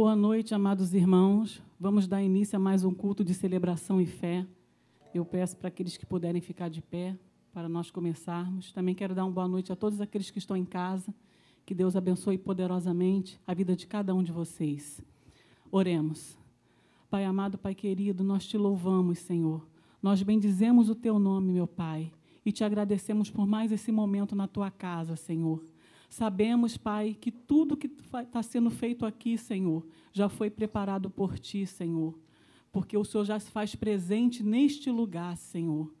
Boa noite, amados irmãos. Vamos dar início a mais um culto de celebração e fé. Eu peço para aqueles que puderem ficar de pé para nós começarmos. Também quero dar uma boa noite a todos aqueles que estão em casa. Que Deus abençoe poderosamente a vida de cada um de vocês. Oremos. Pai amado, Pai querido, nós te louvamos, Senhor. Nós bendizemos o teu nome, meu Pai, e te agradecemos por mais esse momento na tua casa, Senhor. Sabemos, Pai, que tudo que está sendo feito aqui, Senhor, já foi preparado por Ti, Senhor. Porque o Senhor já se faz presente neste lugar, Senhor.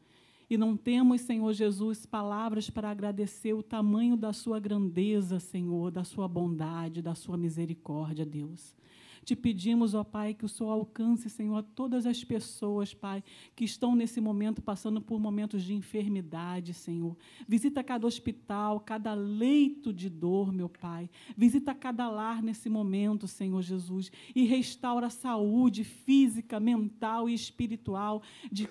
E não temos, Senhor Jesus, palavras para agradecer o tamanho da Sua grandeza, Senhor, da Sua bondade, da Sua misericórdia, Deus. Te pedimos, ó Pai, que o Senhor alcance, Senhor, todas as pessoas, Pai, que estão nesse momento passando por momentos de enfermidade, Senhor. Visita cada hospital, cada leito de dor, meu Pai. Visita cada lar nesse momento, Senhor Jesus, e restaura a saúde física, mental e espiritual de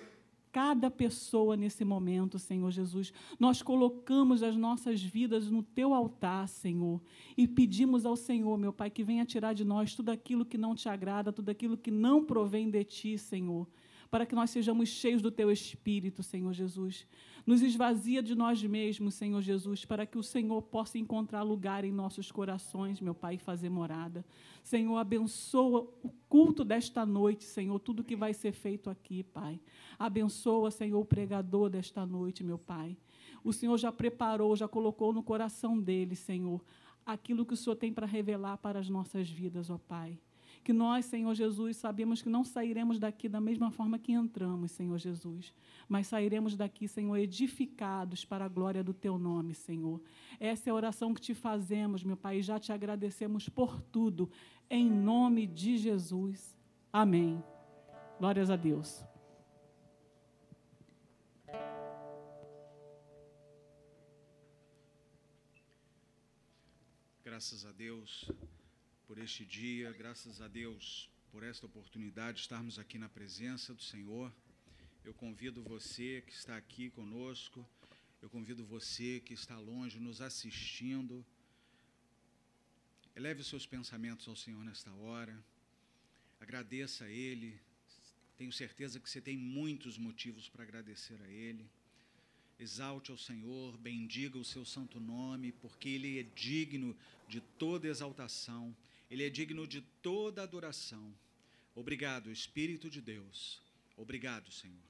cada pessoa nesse momento, Senhor Jesus. Nós colocamos as nossas vidas no teu altar, Senhor, e pedimos ao Senhor, meu Pai, que venha tirar de nós tudo aquilo que não te agrada, tudo aquilo que não provém de ti, Senhor, para que nós sejamos cheios do teu espírito, Senhor Jesus. Nos esvazia de nós mesmos, Senhor Jesus, para que o Senhor possa encontrar lugar em nossos corações, meu Pai, e fazer morada. Senhor, abençoa o culto desta noite, Senhor, tudo que vai ser feito aqui, Pai. Abençoa, Senhor, o pregador desta noite, meu Pai. O Senhor já preparou, já colocou no coração dele, Senhor, aquilo que o Senhor tem para revelar para as nossas vidas, ó Pai que nós, Senhor Jesus, sabemos que não sairemos daqui da mesma forma que entramos, Senhor Jesus, mas sairemos daqui, Senhor, edificados para a glória do Teu nome, Senhor. Essa é a oração que te fazemos, meu Pai, e já te agradecemos por tudo, em nome de Jesus. Amém. Glórias a Deus. Graças a Deus por este dia, graças a Deus por esta oportunidade de estarmos aqui na presença do Senhor. Eu convido você que está aqui conosco, eu convido você que está longe nos assistindo. Eleve os seus pensamentos ao Senhor nesta hora. Agradeça a Ele. Tenho certeza que você tem muitos motivos para agradecer a Ele. Exalte ao Senhor, bendiga o seu santo nome, porque Ele é digno de toda exaltação ele é digno de toda adoração. Obrigado, Espírito de Deus. Obrigado, Senhor.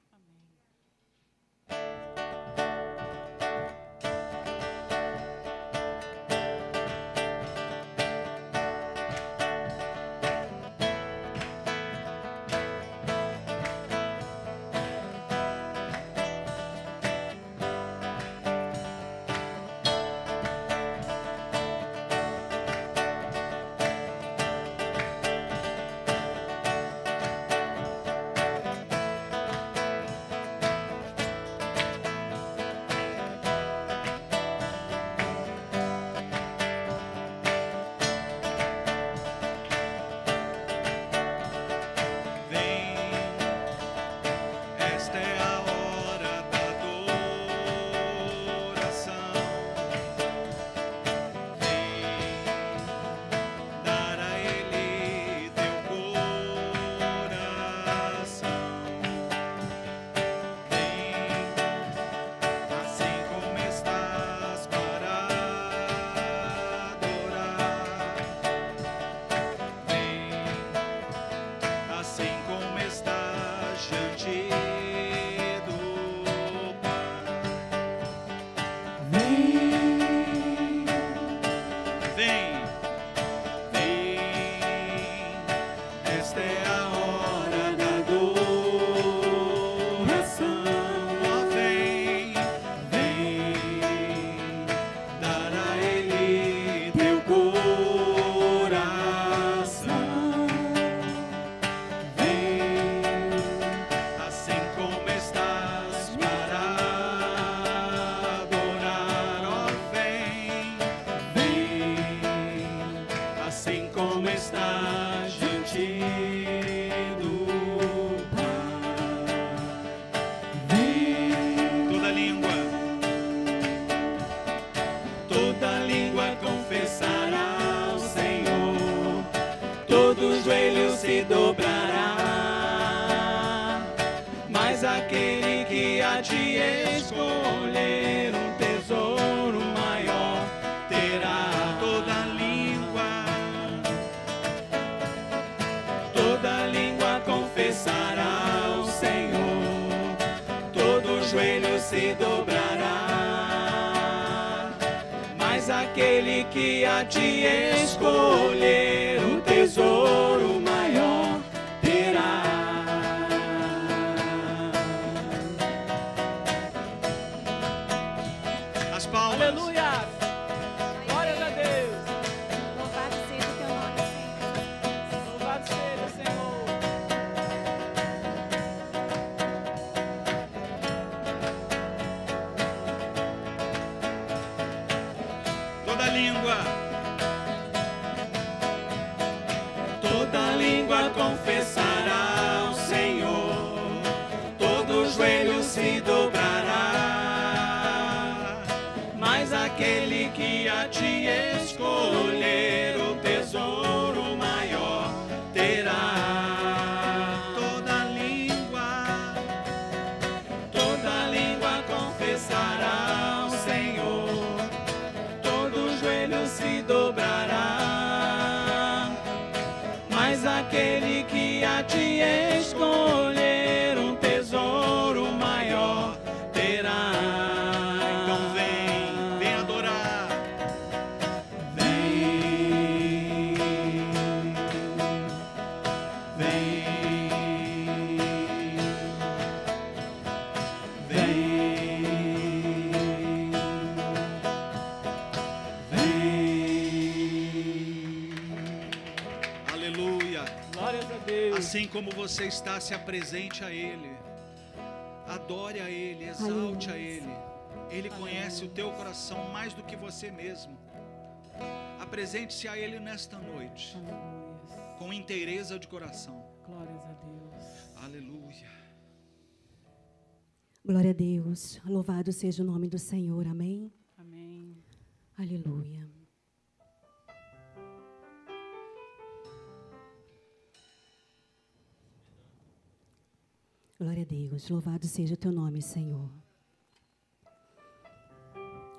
Que a ti escolher o tesouro se apresente a Ele. Adore a Ele, exalte a Ele. Ele conhece o teu coração mais do que você mesmo. Apresente-se a Ele nesta noite, com inteireza de coração. Glórias a Deus. Aleluia. Glória a Deus. Louvado seja o nome do Senhor. Amém. Amém. Aleluia. Glória a Deus. Louvado seja o teu nome, Senhor.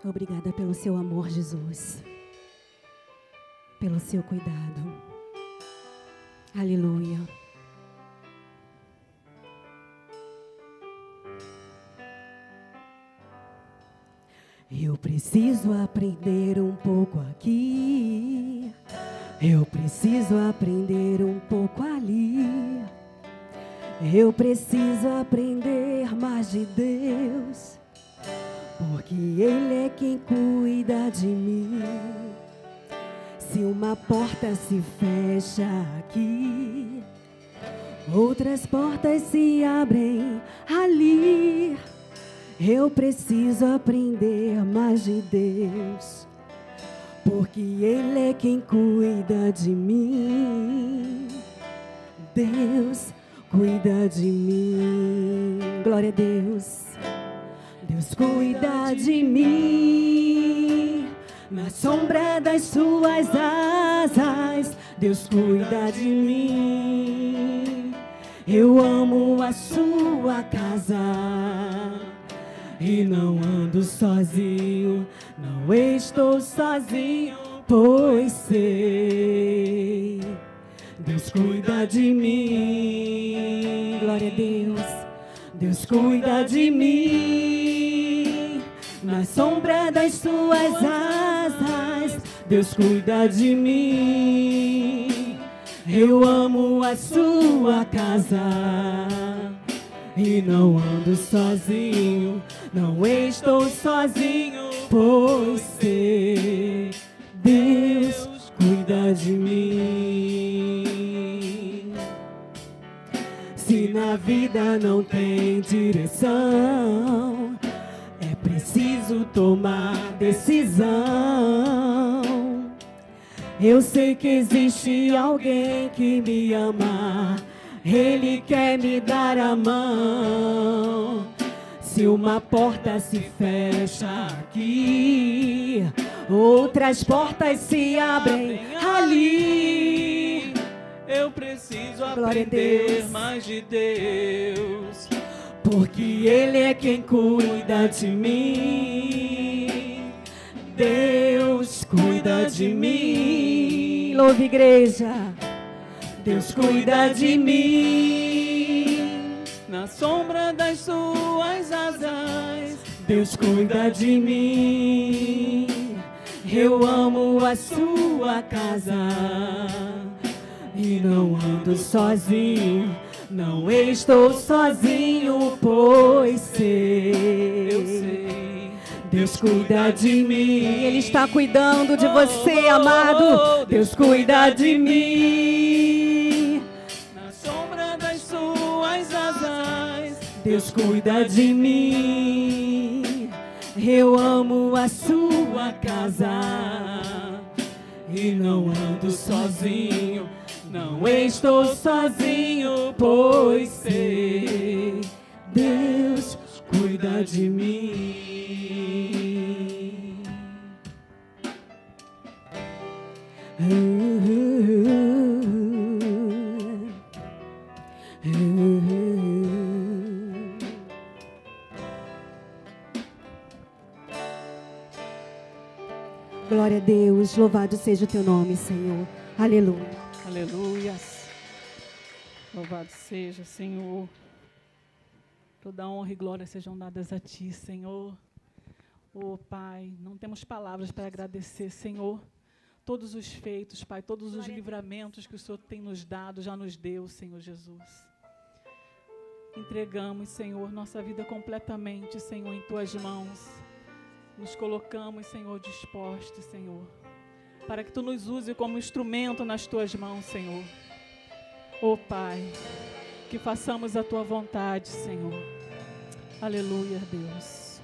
Obrigada pelo seu amor, Jesus. Pelo seu cuidado. Aleluia. Eu preciso aprender um pouco aqui. Eu preciso aprender um pouco ali. Eu preciso aprender mais de Deus. Porque Ele é quem cuida de mim. Se uma porta se fecha aqui, outras portas se abrem ali. Eu preciso aprender mais de Deus, porque Ele é quem cuida de mim. Deus cuida de mim. Glória a Deus. Deus cuida de mim. Na sombra das suas asas, Deus cuida de mim. Eu amo a sua casa e não ando sozinho, não estou sozinho, pois sei. Deus cuida de mim, glória a Deus. Deus cuida de mim, na sombra das suas asas. Deus cuida de mim. Eu amo a sua casa e não ando sozinho, não estou sozinho, pois sei, Deus cuida de mim. Se na vida não tem direção, é preciso tomar decisão. Eu sei que existe alguém que me ama. Ele quer me dar a mão. Se uma porta se fecha aqui, outras portas se abrem ali. Eu preciso Glória aprender mais de Deus. Porque Ele é quem cuida de mim. Deus cuida de mim. Louve, igreja. Deus cuida de mim. Na sombra das suas asas, Deus cuida de mim. Eu amo a sua casa e não ando sozinho. Não estou sozinho, pois sei. Eu sei. Deus cuida de mim. Ele está cuidando de você, amado. Deus cuida de mim. Na sombra das suas asas. Deus cuida de mim. Eu amo a sua casa e não ando sozinho. Não estou sozinho, pois sei Deus cuida de mim. Glória a Deus, louvado seja o teu nome, Senhor. Aleluia. Aleluias. Louvado seja, Senhor. Toda honra e glória sejam dadas a Ti, Senhor. Oh, Pai, não temos palavras para agradecer, Senhor. Todos os feitos, Pai, todos os livramentos que o Senhor tem nos dado, já nos deu, Senhor Jesus. Entregamos, Senhor, nossa vida completamente, Senhor, em Tuas mãos. Nos colocamos, Senhor, dispostos, Senhor, para que Tu nos use como instrumento nas Tuas mãos, Senhor. Oh, Pai, que façamos a Tua vontade, Senhor. Aleluia, Deus.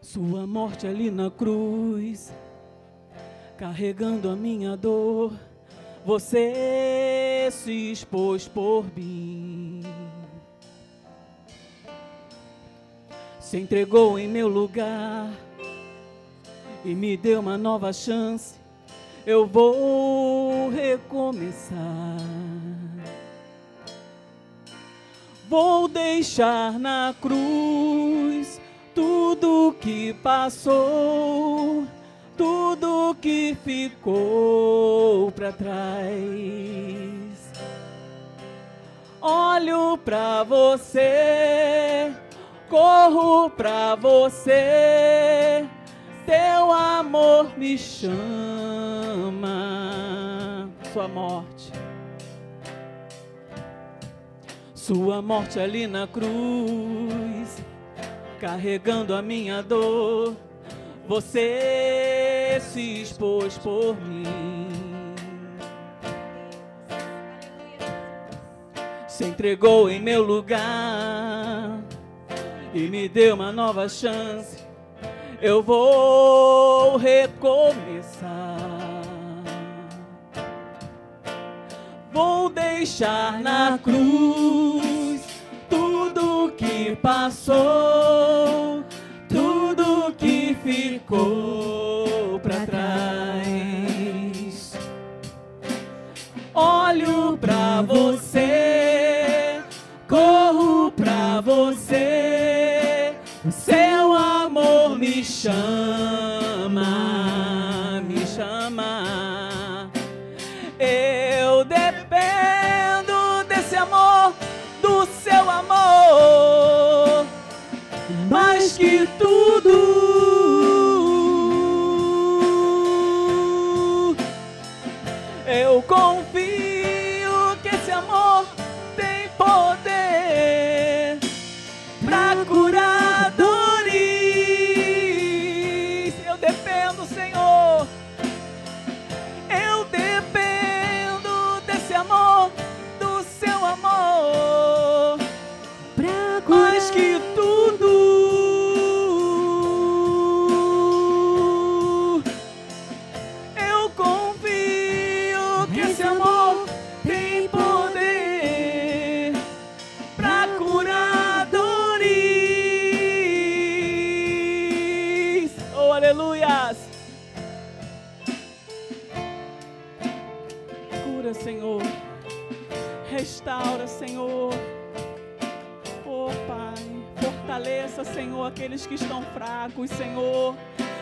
Sua morte ali na cruz, carregando a minha dor, você se expôs por mim. Se entregou em meu lugar e me deu uma nova chance. Eu vou recomeçar. Vou deixar na cruz tudo que passou, tudo que ficou para trás. Olho para você, corro para você, teu amor me chama. Sua morte. Sua morte ali na cruz, carregando a minha dor, você se expôs por mim. Se entregou em meu lugar e me deu uma nova chance. Eu vou recomeçar. Vou deixar na cruz tudo que passou, tudo que ficou para trás. Olho para você, corro para você, chama, me chama. Eu dependo desse amor, do seu amor, mais que tudo. Eu confio aqueles que estão fracos, Senhor.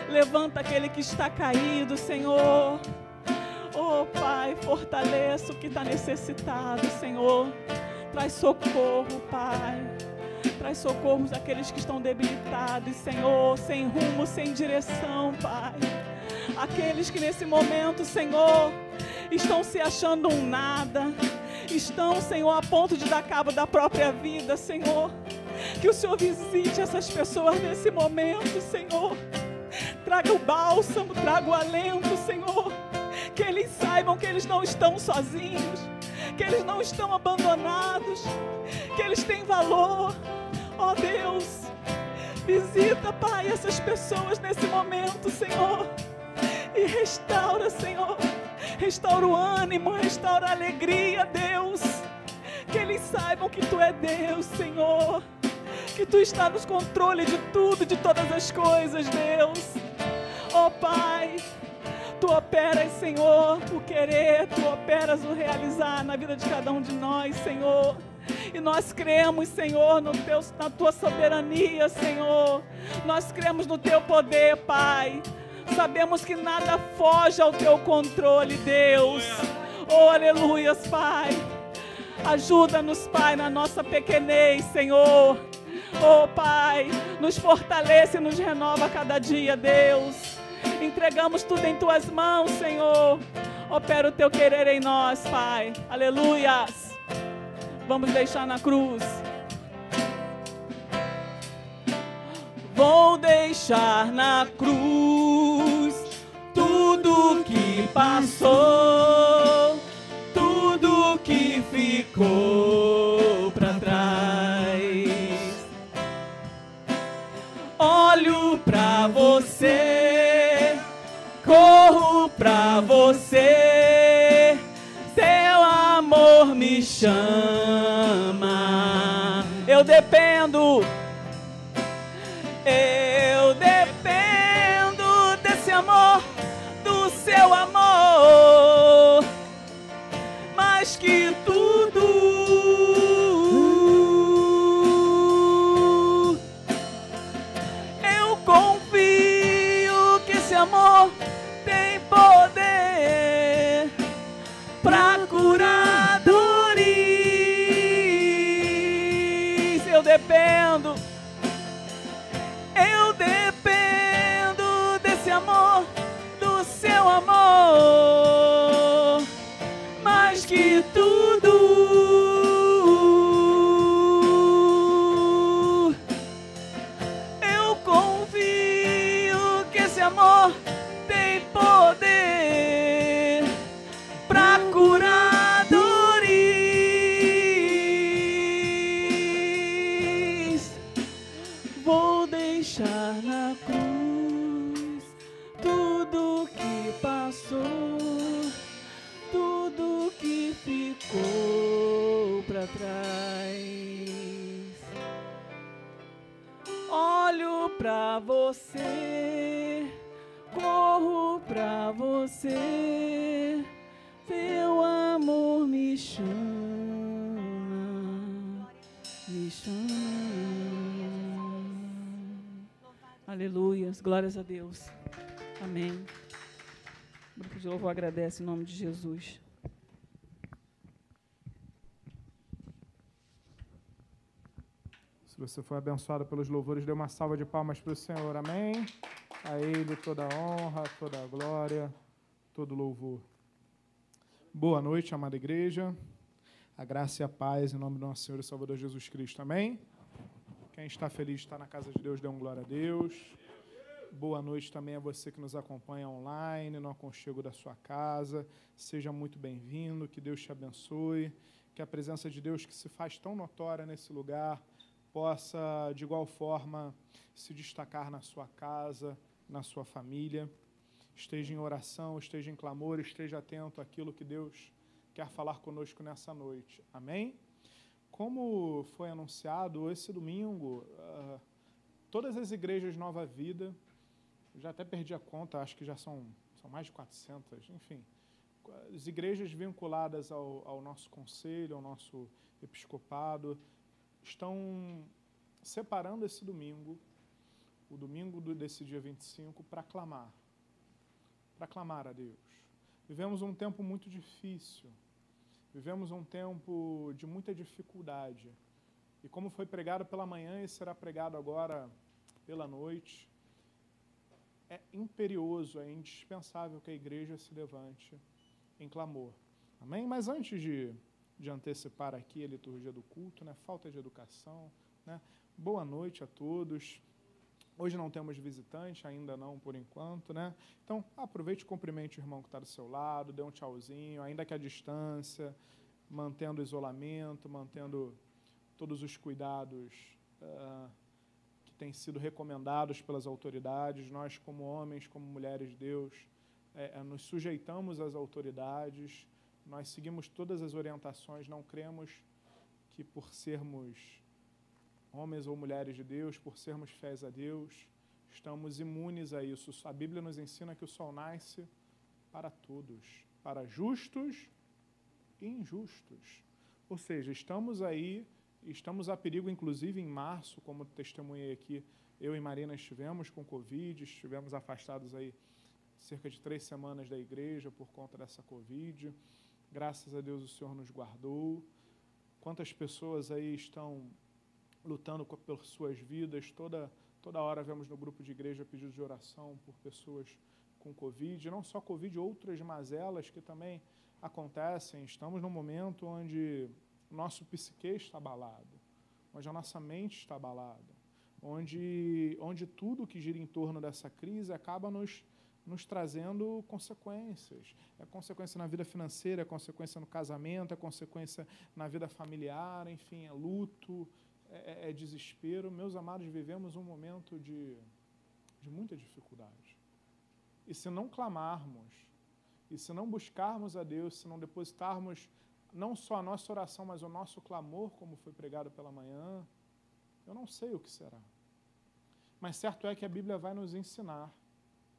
Levanta aquele que está caído, Senhor. Oh, Pai, fortaleça o que está necessitado, Senhor. Traz socorro, Pai. Traz socorros àqueles que estão debilitados, Senhor, sem rumo, sem direção, Pai. Aqueles que nesse momento, Senhor, estão se achando um nada, estão, Senhor, a ponto de dar cabo da própria vida, Senhor. Que o Senhor visite essas pessoas nesse momento, Senhor. Traga o bálsamo, traga o alento, Senhor. Que eles saibam que eles não estão sozinhos, que eles não estão abandonados, que eles têm valor. Ó oh, Deus, visita, Pai, essas pessoas nesse momento, Senhor. E restaura, Senhor. Restaura o ânimo, restaura a alegria, Deus. Que eles saibam que Tu é Deus, Senhor. Que Tu está nos controle de tudo, de todas as coisas, Deus. Ó oh, Pai, Tu operas, Senhor, o querer, Tu operas o realizar na vida de cada um de nós, Senhor. E nós cremos, Senhor, no teu, na tua soberania, Senhor. Nós cremos no teu poder, Pai. Sabemos que nada foge ao teu controle, Deus. Oh, aleluias, Pai. Ajuda-nos, Pai, na nossa pequenez, Senhor. Oh, Pai, nos fortalece e nos renova cada dia, Deus. Entregamos tudo em tuas mãos, Senhor. Opera o teu querer em nós, Pai. Aleluias. Vamos deixar na cruz. Vou deixar na cruz tudo que passou, tudo que ficou Olho para você, corro para você, teu amor me chama. Eu dependo eu Você, corro para você, teu amor me chama, me chama. Aleluias, glórias a Deus. Amém. O grupo de louvor agradece em nome de Jesus. Se você foi abençoado pelos louvores, dê uma salva de palmas para o Senhor. Amém. A Ele toda a honra, toda a glória, todo louvor. Boa noite, amada igreja. A graça e a paz em nome do nosso Senhor e Salvador Jesus Cristo. Amém. Quem está feliz está na casa de Deus, dê um glória a Deus. Boa noite também a você que nos acompanha online, no aconchego da sua casa. Seja muito bem-vindo, que Deus te abençoe, que a presença de Deus que se faz tão notória nesse lugar possa, de igual forma, se destacar na sua casa, na sua família. Esteja em oração, esteja em clamor, esteja atento àquilo que Deus quer falar conosco nessa noite. Amém? Como foi anunciado, esse domingo, uh, todas as igrejas Nova Vida já até perdi a conta, acho que já são, são mais de 400, enfim. As igrejas vinculadas ao, ao nosso conselho, ao nosso episcopado, estão separando esse domingo, o domingo do, desse dia 25, para clamar. Para clamar a Deus. Vivemos um tempo muito difícil. Vivemos um tempo de muita dificuldade. E como foi pregado pela manhã e será pregado agora pela noite, é imperioso, é indispensável que a igreja se levante em clamor. Amém? Mas antes de, de antecipar aqui a liturgia do culto, né, falta de educação, né, boa noite a todos. Hoje não temos visitante, ainda não por enquanto, né? Então, aproveite e cumprimente o irmão que está do seu lado, dê um tchauzinho, ainda que a distância, mantendo o isolamento, mantendo todos os cuidados uh, que têm sido recomendados pelas autoridades. Nós, como homens, como mulheres de Deus, é, nos sujeitamos às autoridades, nós seguimos todas as orientações, não cremos que por sermos homens ou mulheres de Deus, por sermos fés a Deus, estamos imunes a isso. A Bíblia nos ensina que o sol nasce para todos, para justos e injustos. Ou seja, estamos aí, estamos a perigo, inclusive em março, como testemunhei aqui, eu e Marina estivemos com Covid, estivemos afastados aí cerca de três semanas da igreja por conta dessa Covid. Graças a Deus o Senhor nos guardou. Quantas pessoas aí estão lutando por suas vidas. Toda, toda hora vemos no grupo de igreja pedidos de oração por pessoas com Covid. Não só Covid, outras mazelas que também acontecem. Estamos num momento onde o nosso psique está abalado, onde a nossa mente está abalada, onde, onde tudo que gira em torno dessa crise acaba nos, nos trazendo consequências. É consequência na vida financeira, é consequência no casamento, é consequência na vida familiar, enfim, é luto, é, é, é desespero. Meus amados, vivemos um momento de, de muita dificuldade. E se não clamarmos, e se não buscarmos a Deus, se não depositarmos não só a nossa oração, mas o nosso clamor, como foi pregado pela manhã, eu não sei o que será. Mas certo é que a Bíblia vai nos ensinar,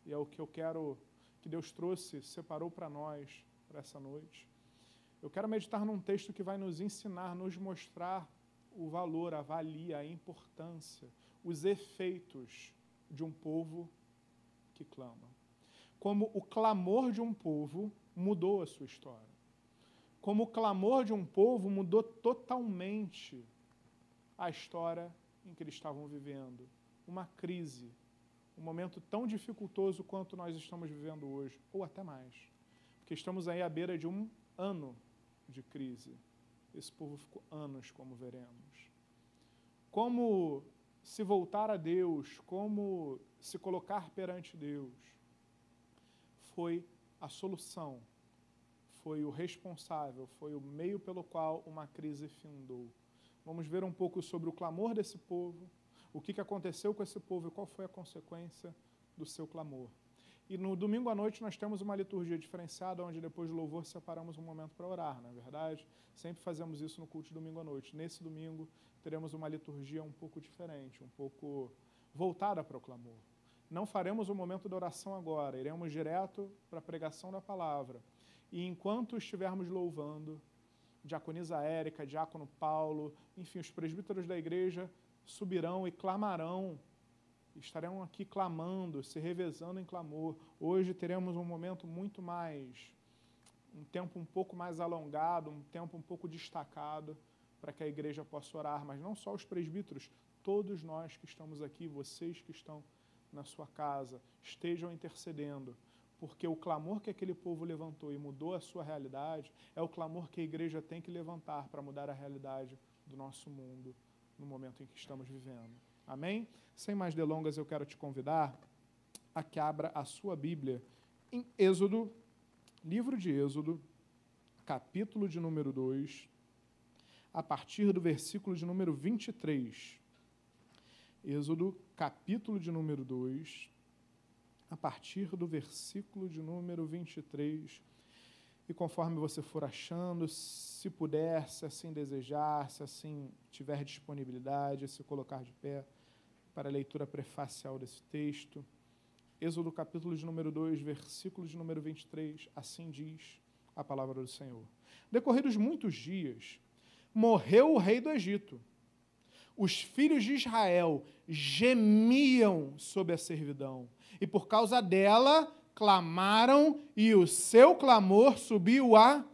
e é o que eu quero, que Deus trouxe, separou para nós, para essa noite. Eu quero meditar num texto que vai nos ensinar, nos mostrar o valor, a valia, a importância, os efeitos de um povo que clama. Como o clamor de um povo mudou a sua história. Como o clamor de um povo mudou totalmente a história em que eles estavam vivendo. Uma crise, um momento tão dificultoso quanto nós estamos vivendo hoje, ou até mais. Porque estamos aí à beira de um ano de crise. Esse povo ficou anos, como veremos. Como se voltar a Deus, como se colocar perante Deus, foi a solução, foi o responsável, foi o meio pelo qual uma crise findou. Vamos ver um pouco sobre o clamor desse povo, o que aconteceu com esse povo e qual foi a consequência do seu clamor. E no domingo à noite nós temos uma liturgia diferenciada, onde depois do louvor separamos um momento para orar, não é verdade? Sempre fazemos isso no culto de domingo à noite. Nesse domingo teremos uma liturgia um pouco diferente, um pouco voltada para o clamor. Não faremos o momento da oração agora, iremos direto para a pregação da palavra. E enquanto estivermos louvando, diaconisa Érica, diácono Paulo, enfim, os presbíteros da igreja subirão e clamarão. Estarão aqui clamando, se revezando em clamor. Hoje teremos um momento muito mais, um tempo um pouco mais alongado, um tempo um pouco destacado para que a igreja possa orar, mas não só os presbíteros, todos nós que estamos aqui, vocês que estão na sua casa, estejam intercedendo, porque o clamor que aquele povo levantou e mudou a sua realidade é o clamor que a igreja tem que levantar para mudar a realidade do nosso mundo no momento em que estamos vivendo. Amém? Sem mais delongas, eu quero te convidar a que abra a sua Bíblia em Êxodo, livro de Êxodo, capítulo de número 2, a partir do versículo de número 23. Êxodo, capítulo de número 2, a partir do versículo de número 23. E conforme você for achando, se puder, se assim desejar, se assim tiver disponibilidade, se colocar de pé para a leitura prefacial desse texto. Êxodo capítulo de número 2, versículo de número 23, assim diz a palavra do Senhor. Decorridos muitos dias, morreu o rei do Egito. Os filhos de Israel gemiam sob a servidão, e por causa dela clamaram, e o seu clamor subiu a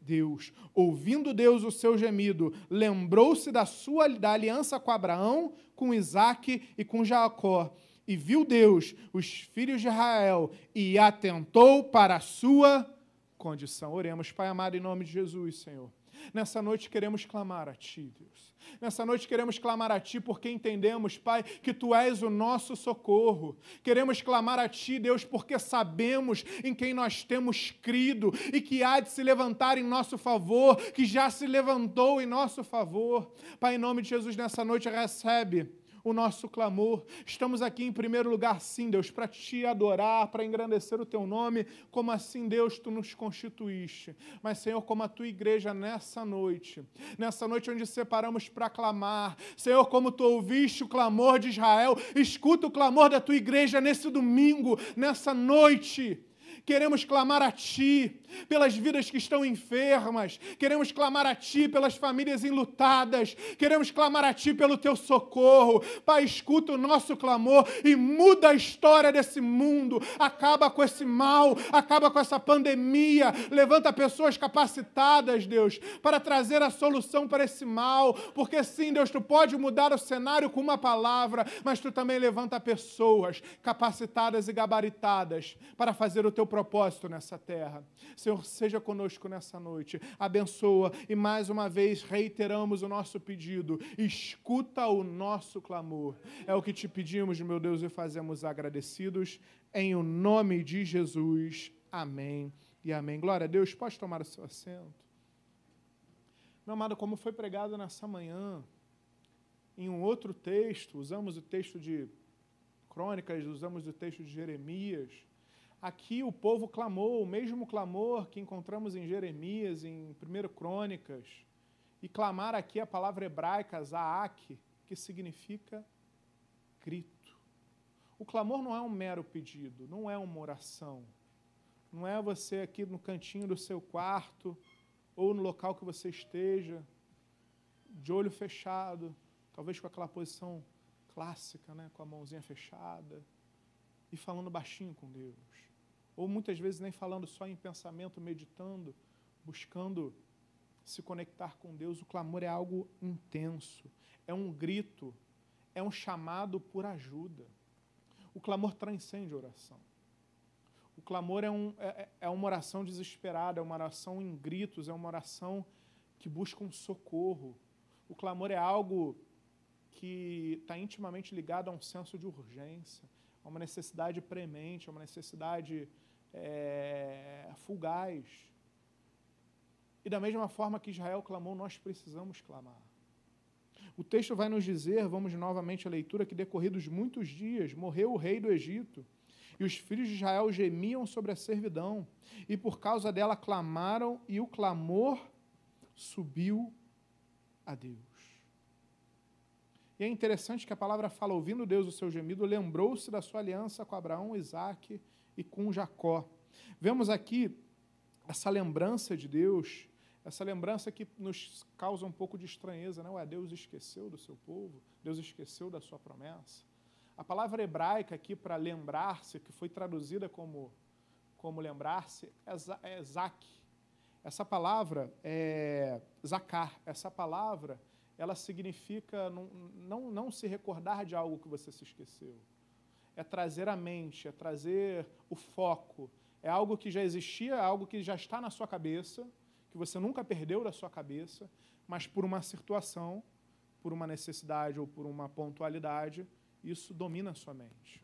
Deus. Ouvindo Deus o seu gemido, lembrou-se da sua da aliança com Abraão, com Isaque e com Jacó. E viu Deus os filhos de Israel e atentou para a sua condição. Oremos, Pai amado, em nome de Jesus, Senhor. Nessa noite queremos clamar a Ti, Deus. Nessa noite queremos clamar a Ti porque entendemos, Pai, que Tu és o nosso socorro. Queremos clamar a Ti, Deus, porque sabemos em quem nós temos crido e que há de se levantar em nosso favor, que já se levantou em nosso favor. Pai, em nome de Jesus, nessa noite recebe o nosso clamor. Estamos aqui em primeiro lugar, sim, Deus, para te adorar, para engrandecer o teu nome, como assim, Deus, tu nos constituíste. Mas, Senhor, como a tua igreja nessa noite, nessa noite onde separamos para clamar, Senhor, como tu ouviste o clamor de Israel, escuta o clamor da tua igreja nesse domingo, nessa noite. Queremos clamar a Ti pelas vidas que estão enfermas, queremos clamar a Ti pelas famílias enlutadas, queremos clamar a Ti pelo Teu socorro. Pai, escuta o nosso clamor e muda a história desse mundo. Acaba com esse mal, acaba com essa pandemia, levanta pessoas capacitadas, Deus, para trazer a solução para esse mal, porque sim, Deus, Tu pode mudar o cenário com uma palavra, mas Tu também levanta pessoas capacitadas e gabaritadas para fazer o Teu propósito nessa terra. Senhor, seja conosco nessa noite, abençoa e mais uma vez reiteramos o nosso pedido, escuta o nosso clamor. É o que te pedimos, meu Deus, e fazemos agradecidos, em o nome de Jesus. Amém e amém. Glória a Deus, pode tomar o seu assento. Meu amado, como foi pregado nessa manhã, em um outro texto, usamos o texto de Crônicas, usamos o texto de Jeremias Aqui o povo clamou o mesmo clamor que encontramos em Jeremias, em 1 Crônicas. E clamar aqui a palavra hebraica, zaak, que significa grito. O clamor não é um mero pedido, não é uma oração. Não é você aqui no cantinho do seu quarto ou no local que você esteja, de olho fechado, talvez com aquela posição clássica, né, com a mãozinha fechada, e falando baixinho com Deus ou muitas vezes nem falando só em pensamento, meditando, buscando se conectar com Deus, o clamor é algo intenso, é um grito, é um chamado por ajuda. O clamor transcende a oração. O clamor é, um, é, é uma oração desesperada, é uma oração em gritos, é uma oração que busca um socorro. O clamor é algo que está intimamente ligado a um senso de urgência, a uma necessidade premente, a uma necessidade é, fugaz. E da mesma forma que Israel clamou, nós precisamos clamar. O texto vai nos dizer, vamos novamente à leitura, que decorridos muitos dias morreu o rei do Egito, e os filhos de Israel gemiam sobre a servidão, e por causa dela clamaram, e o clamor subiu a Deus. E é interessante que a palavra fala, ouvindo Deus o seu gemido, lembrou-se da sua aliança com Abraão, Isaac e com Jacó. Vemos aqui essa lembrança de Deus, essa lembrança que nos causa um pouco de estranheza, não é? Deus esqueceu do seu povo, Deus esqueceu da sua promessa. A palavra hebraica aqui para lembrar-se, que foi traduzida como, como lembrar-se, é, é zak. Essa palavra é zakar. Essa palavra, ela significa não, não, não se recordar de algo que você se esqueceu é trazer a mente, é trazer o foco. É algo que já existia, é algo que já está na sua cabeça, que você nunca perdeu da sua cabeça, mas por uma situação, por uma necessidade ou por uma pontualidade, isso domina a sua mente.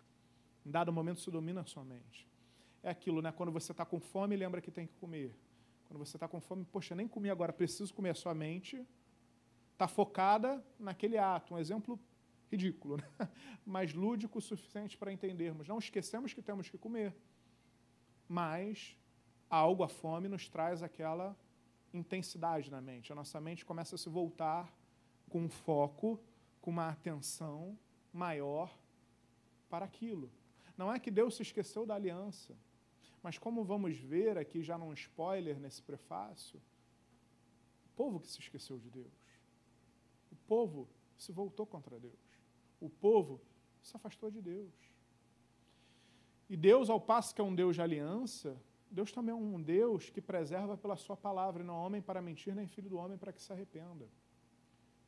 Em dado momento, isso domina a sua mente. É aquilo, né? Quando você está com fome, lembra que tem que comer. Quando você está com fome, poxa, nem comi agora, preciso comer. A sua mente está focada naquele ato. Um exemplo ridículo, né? mas lúdico o suficiente para entendermos. Não esquecemos que temos que comer, mas algo, a fome, nos traz aquela intensidade na mente. A nossa mente começa a se voltar com um foco, com uma atenção maior para aquilo. Não é que Deus se esqueceu da aliança, mas como vamos ver aqui já num spoiler nesse prefácio, o povo que se esqueceu de Deus. O povo se voltou contra Deus o povo se afastou de Deus. E Deus, ao passo que é um Deus de aliança, Deus também é um Deus que preserva pela sua palavra, não homem para mentir, nem filho do homem para que se arrependa.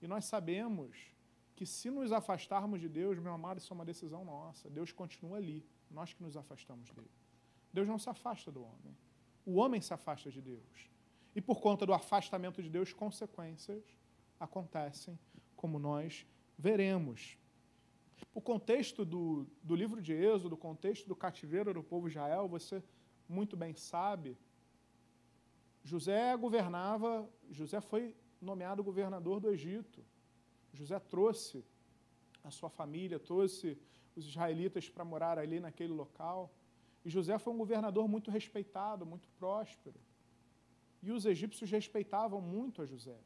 E nós sabemos que se nos afastarmos de Deus, meu amado, isso é uma decisão nossa. Deus continua ali, nós que nos afastamos dele. Deus não se afasta do homem. O homem se afasta de Deus. E por conta do afastamento de Deus, consequências acontecem, como nós veremos. O contexto do, do livro de Êxodo, o contexto do cativeiro do povo de Israel, você muito bem sabe, José governava, José foi nomeado governador do Egito. José trouxe a sua família, trouxe os israelitas para morar ali naquele local. E José foi um governador muito respeitado, muito próspero. E os egípcios respeitavam muito a José.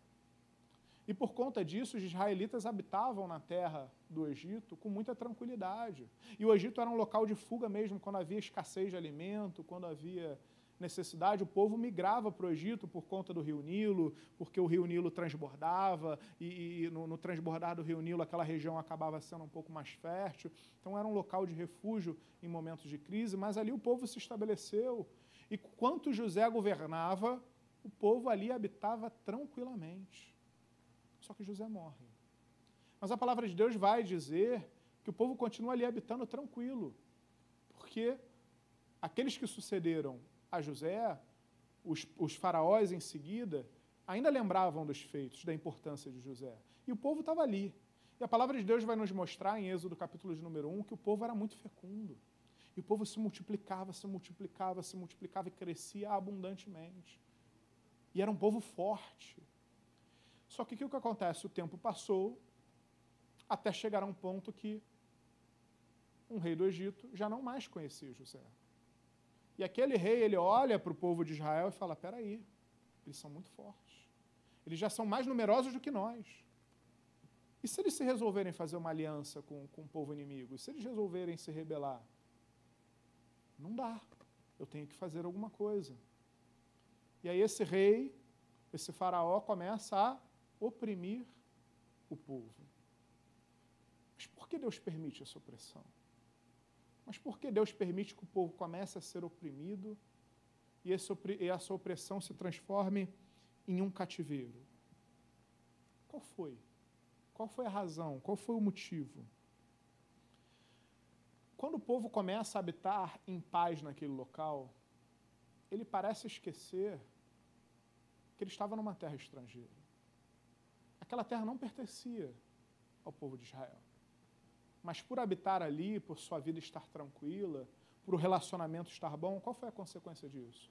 E por conta disso, os israelitas habitavam na terra do Egito com muita tranquilidade. E o Egito era um local de fuga mesmo, quando havia escassez de alimento, quando havia necessidade, o povo migrava para o Egito por conta do rio Nilo, porque o rio Nilo transbordava, e, e no, no, transbordar do rio Nilo aquela região acabava sendo um pouco mais fértil. Então era um local de refúgio em momentos de crise, mas ali o povo se estabeleceu. E quanto José governava, o povo ali habitava tranquilamente. Só que José morre. Mas a palavra de Deus vai dizer que o povo continua ali habitando tranquilo, porque aqueles que sucederam a José, os, os faraós em seguida, ainda lembravam dos feitos, da importância de José. E o povo estava ali. E a palavra de Deus vai nos mostrar, em Êxodo capítulo de número 1, que o povo era muito fecundo. E o povo se multiplicava, se multiplicava, se multiplicava e crescia abundantemente. E era um povo forte. Só que o que acontece? O tempo passou até chegar a um ponto que um rei do Egito já não mais conhecia José. E aquele rei, ele olha para o povo de Israel e fala: peraí, eles são muito fortes. Eles já são mais numerosos do que nós. E se eles se resolverem fazer uma aliança com, com o povo inimigo? E se eles resolverem se rebelar? Não dá. Eu tenho que fazer alguma coisa. E aí esse rei, esse faraó, começa a oprimir o povo. Mas por que Deus permite essa opressão? Mas por que Deus permite que o povo comece a ser oprimido e essa opressão se transforme em um cativeiro? Qual foi? Qual foi a razão? Qual foi o motivo? Quando o povo começa a habitar em paz naquele local, ele parece esquecer que ele estava numa terra estrangeira. Aquela terra não pertencia ao povo de Israel mas por habitar ali, por sua vida estar tranquila, por o relacionamento estar bom, qual foi a consequência disso?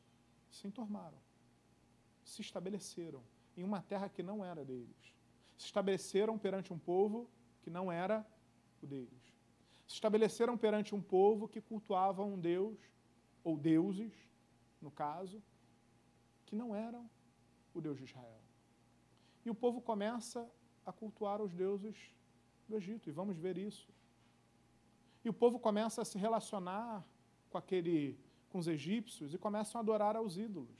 Se entormaram, se estabeleceram em uma terra que não era deles. Se estabeleceram perante um povo que não era o deles. Se estabeleceram perante um povo que cultuava um Deus, ou deuses, no caso, que não eram o Deus de Israel. E o povo começa a cultuar os deuses do Egito, e vamos ver isso. E o povo começa a se relacionar com aquele com os egípcios e começam a adorar aos ídolos.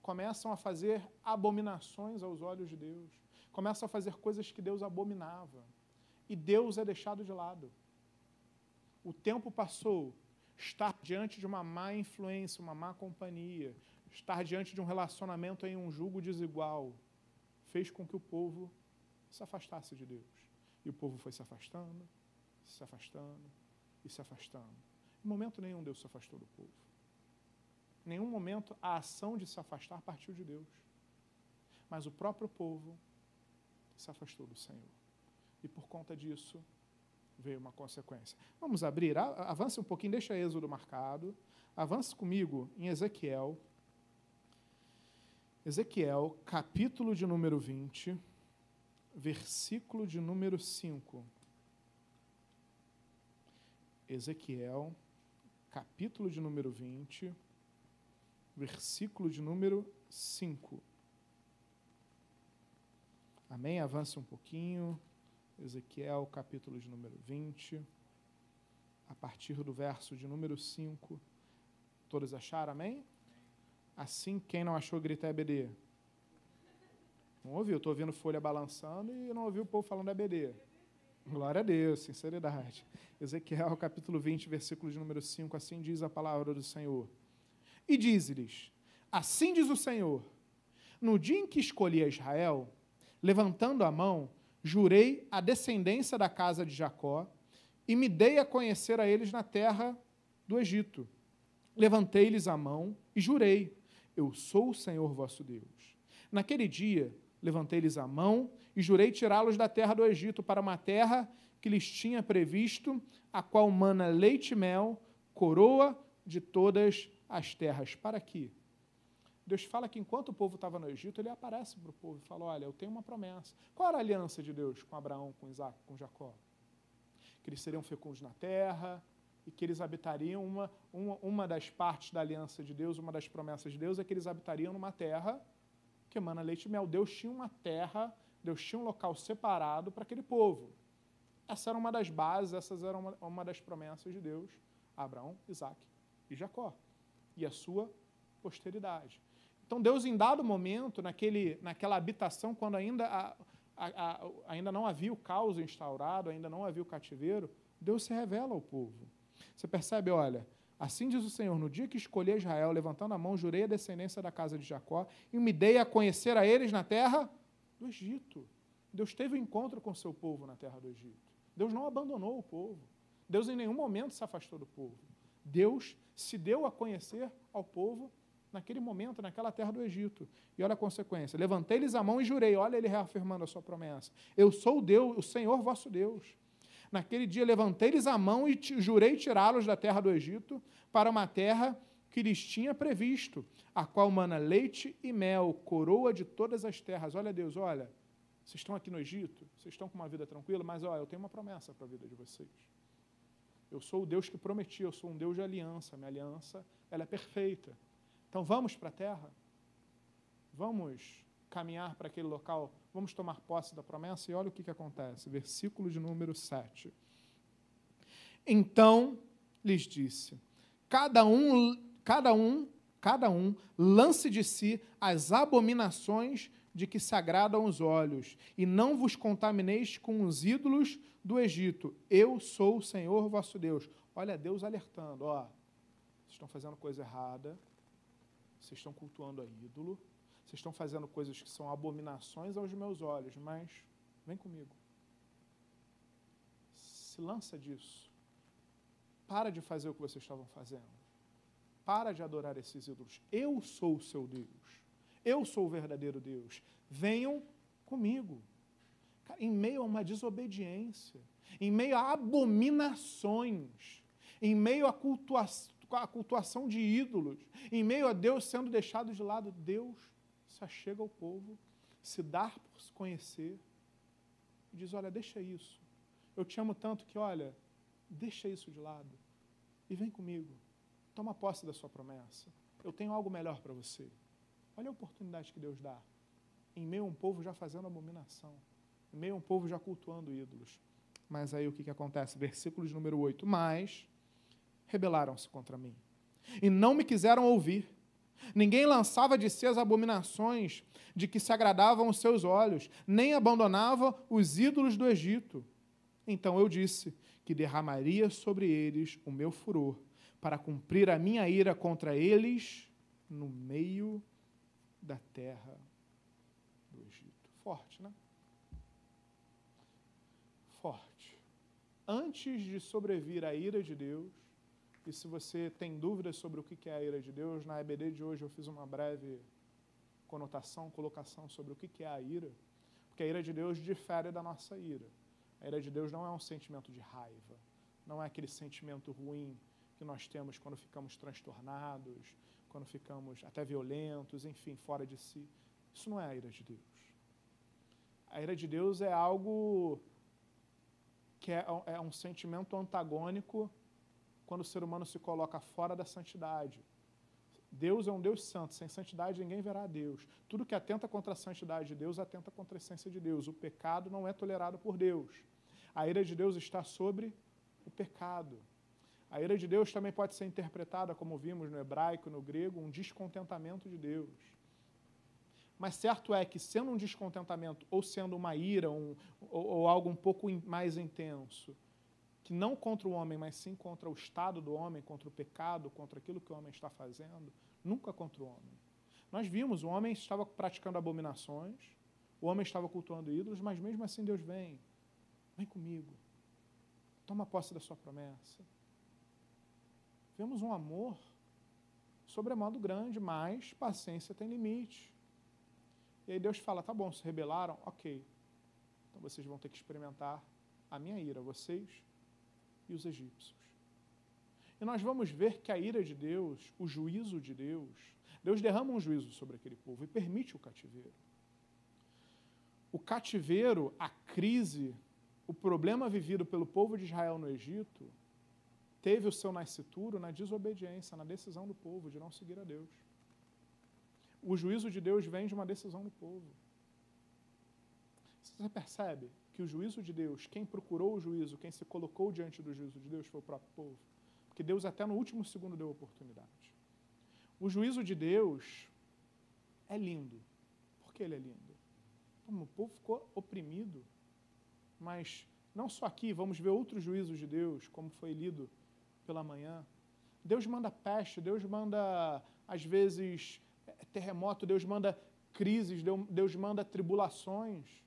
Começam a fazer abominações aos olhos de Deus. Começam a fazer coisas que Deus abominava. E Deus é deixado de lado. O tempo passou, estar diante de uma má influência, uma má companhia, estar diante de um relacionamento em um julgo desigual, fez com que o povo se afastasse de Deus. E o povo foi se afastando, se afastando e se afastando. Em momento nenhum Deus se afastou do povo. Em nenhum momento a ação de se afastar partiu de Deus. Mas o próprio povo se afastou do Senhor. E por conta disso veio uma consequência. Vamos abrir, avance um pouquinho, deixa Êxodo marcado. Avance comigo em Ezequiel. Ezequiel, capítulo de número 20, versículo de número 5. Ezequiel, capítulo de número 20, versículo de número 5. Amém? Avance um pouquinho. Ezequiel, capítulo de número 20, a partir do verso de número 5. Todos acharam? Amém? Assim, quem não achou, grita EBD. Não ouviu? Estou ouvindo folha balançando e não ouviu o povo falando EBD. Glória a Deus, sinceridade. Ezequiel capítulo 20, versículo de número 5, assim diz a palavra do Senhor. E diz-lhes: Assim diz o Senhor: No dia em que escolhi a Israel, levantando a mão, jurei a descendência da casa de Jacó e me dei a conhecer a eles na terra do Egito. Levantei-lhes a mão e jurei: Eu sou o Senhor vosso Deus. Naquele dia, levantei-lhes a mão e jurei tirá-los da terra do Egito para uma terra que lhes tinha previsto, a qual mana leite e mel, coroa de todas as terras. Para aqui. Deus fala que enquanto o povo estava no Egito, ele aparece para o povo e fala: Olha, eu tenho uma promessa. Qual era a aliança de Deus com Abraão, com Isaac, com Jacó? Que eles seriam fecundos na terra e que eles habitariam uma, uma, uma das partes da aliança de Deus, uma das promessas de Deus é que eles habitariam numa terra que emana leite e mel. Deus tinha uma terra, Deus tinha um local separado para aquele povo. Essa era uma das bases, essas eram uma, uma das promessas de Deus a Abraão, Isaac e Jacó e a sua posteridade. Então, Deus, em dado momento, naquele, naquela habitação, quando ainda, a, a, a, ainda não havia o caos instaurado, ainda não havia o cativeiro, Deus se revela ao povo. Você percebe, olha, assim diz o Senhor: no dia que escolhi Israel, levantando a mão, jurei a descendência da casa de Jacó e me dei a conhecer a eles na terra do Egito. Deus teve um encontro com seu povo na terra do Egito. Deus não abandonou o povo. Deus em nenhum momento se afastou do povo. Deus se deu a conhecer ao povo naquele momento, naquela terra do Egito. E olha a consequência: levantei-lhes a mão e jurei. Olha ele reafirmando a sua promessa. Eu sou o Deus, o Senhor vosso Deus. Naquele dia levantei-lhes a mão e jurei tirá-los da terra do Egito para uma terra que lhes tinha previsto, a qual mana leite e mel, coroa de todas as terras. Olha Deus, olha, vocês estão aqui no Egito, vocês estão com uma vida tranquila, mas olha, eu tenho uma promessa para a vida de vocês. Eu sou o Deus que prometi, eu sou um Deus de aliança. Minha aliança, ela é perfeita. Então vamos para a terra? Vamos caminhar para aquele local? Vamos tomar posse da promessa? E olha o que, que acontece. Versículo de número 7. Então lhes disse: cada um, cada um, cada um lance de si as abominações de que se agradam os olhos, e não vos contamineis com os ídolos do Egito. Eu sou o Senhor vosso Deus. Olha, Deus alertando, ó, vocês estão fazendo coisa errada, vocês estão cultuando a ídolo, vocês estão fazendo coisas que são abominações aos meus olhos, mas vem comigo. Se lança disso. Para de fazer o que vocês estavam fazendo. Para de adorar esses ídolos. Eu sou o seu Deus. Eu sou o verdadeiro Deus. Venham comigo. Em meio a uma desobediência, em meio a abominações, em meio a cultuação a cultuação de ídolos, em meio a Deus sendo deixado de lado, Deus se achega ao povo, se dá por se conhecer e diz: Olha, deixa isso. Eu te amo tanto que, olha, deixa isso de lado e vem comigo. Toma posse da sua promessa. Eu tenho algo melhor para você. Olha a oportunidade que Deus dá. Em meio a um povo já fazendo abominação, em meio a um povo já cultuando ídolos. Mas aí o que, que acontece? Versículo de número 8. Mas rebelaram-se contra mim e não me quiseram ouvir. Ninguém lançava de si as abominações de que se agradavam os seus olhos, nem abandonava os ídolos do Egito. Então eu disse que derramaria sobre eles o meu furor, para cumprir a minha ira contra eles no meio da terra do Egito. Forte, né? Forte. Antes de sobrevir a ira de Deus, e se você tem dúvidas sobre o que é a ira de Deus, na EBD de hoje eu fiz uma breve conotação, colocação sobre o que é a ira, porque a ira de Deus difere da nossa ira. A ira de Deus não é um sentimento de raiva, não é aquele sentimento ruim que nós temos quando ficamos transtornados, quando ficamos até violentos, enfim, fora de si. Isso não é a ira de Deus. A ira de Deus é algo que é, é um sentimento antagônico quando o ser humano se coloca fora da santidade. Deus é um Deus santo, sem santidade ninguém verá a Deus. Tudo que atenta contra a santidade de Deus atenta contra a essência de Deus. O pecado não é tolerado por Deus. A ira de Deus está sobre o pecado. A ira de Deus também pode ser interpretada, como vimos no hebraico, no grego, um descontentamento de Deus. Mas certo é que, sendo um descontentamento ou sendo uma ira um, ou, ou algo um pouco mais intenso, que não contra o homem, mas sim contra o estado do homem, contra o pecado, contra aquilo que o homem está fazendo, nunca contra o homem. Nós vimos, o homem estava praticando abominações, o homem estava cultuando ídolos, mas mesmo assim Deus vem, vem comigo, toma posse da sua promessa. Vemos um amor sobremodo grande, mas paciência tem limite. E aí Deus fala: tá bom, se rebelaram, ok. Então vocês vão ter que experimentar a minha ira, vocês e os egípcios. E nós vamos ver que a ira de Deus, o juízo de Deus, Deus derrama um juízo sobre aquele povo e permite o cativeiro. O cativeiro, a crise, o problema vivido pelo povo de Israel no Egito, teve o seu nascituro na desobediência, na decisão do povo de não seguir a Deus. O juízo de Deus vem de uma decisão do povo. Você percebe que o juízo de Deus, quem procurou o juízo, quem se colocou diante do juízo de Deus foi o próprio povo? Porque Deus até no último segundo deu oportunidade. O juízo de Deus é lindo. Por que ele é lindo? O povo ficou oprimido. Mas não só aqui, vamos ver outros juízos de Deus, como foi lido pela manhã. Deus manda peste, Deus manda, às vezes, terremoto, Deus manda crises, Deus manda tribulações,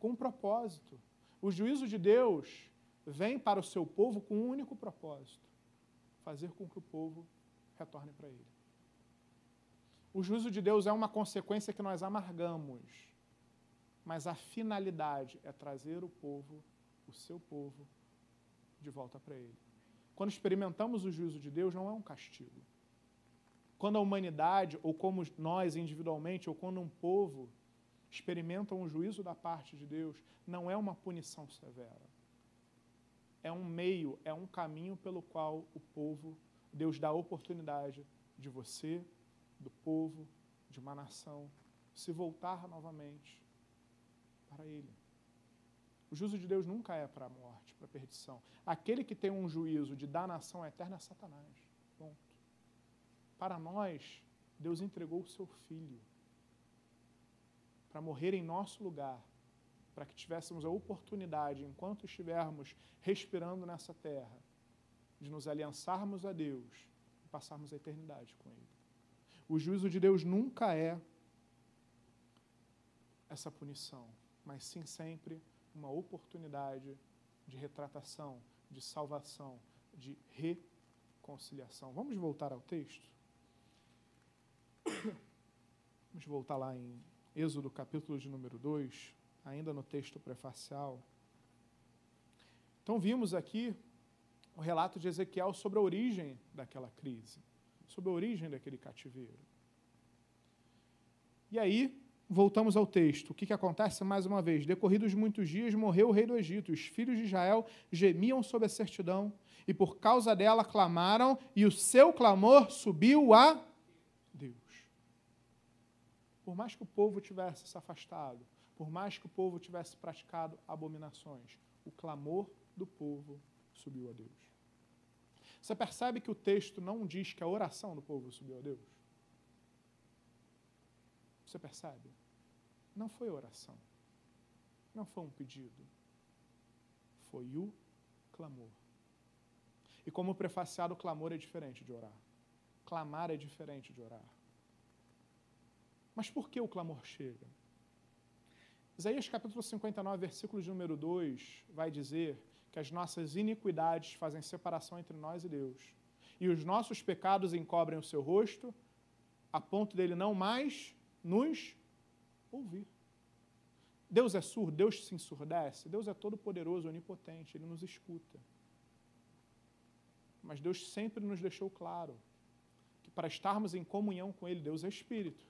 com um propósito. O juízo de Deus vem para o seu povo com um único propósito: fazer com que o povo retorne para ele. O juízo de Deus é uma consequência que nós amargamos, mas a finalidade é trazer o povo, o seu povo, de volta para ele. Quando experimentamos o juízo de Deus, não é um castigo. Quando a humanidade, ou como nós individualmente, ou quando um povo experimentam o juízo da parte de Deus, não é uma punição severa é um meio, é um caminho pelo qual o povo, Deus dá a oportunidade de você, do povo, de uma nação, se voltar novamente para Ele. O juízo de Deus nunca é para a morte, para a perdição. Aquele que tem um juízo de danação eterna é Satanás. Ponto. Para nós, Deus entregou o seu Filho para morrer em nosso lugar, para que tivéssemos a oportunidade, enquanto estivermos respirando nessa terra, de nos aliançarmos a Deus e passarmos a eternidade com Ele. O juízo de Deus nunca é essa punição, mas sim sempre uma oportunidade de retratação, de salvação, de reconciliação. Vamos voltar ao texto? Vamos voltar lá em Êxodo, capítulo de número 2 ainda no texto prefacial. Então, vimos aqui o relato de Ezequiel sobre a origem daquela crise, sobre a origem daquele cativeiro. E aí, voltamos ao texto. O que, que acontece mais uma vez? Decorridos muitos dias, morreu o rei do Egito. Os filhos de Israel gemiam sob a certidão, e por causa dela clamaram, e o seu clamor subiu a Deus. Por mais que o povo tivesse se afastado, por mais que o povo tivesse praticado abominações, o clamor do povo subiu a Deus. Você percebe que o texto não diz que a oração do povo subiu a Deus? Você percebe? Não foi oração. Não foi um pedido. Foi o clamor. E como prefaciado, o clamor é diferente de orar. Clamar é diferente de orar. Mas por que o clamor chega? Isaías capítulo 59, versículo de número 2, vai dizer que as nossas iniquidades fazem separação entre nós e Deus. E os nossos pecados encobrem o seu rosto, a ponto dele não mais nos ouvir. Deus é surdo, Deus se ensurdece, Deus é todo-poderoso, onipotente, Ele nos escuta. Mas Deus sempre nos deixou claro que para estarmos em comunhão com Ele, Deus é Espírito.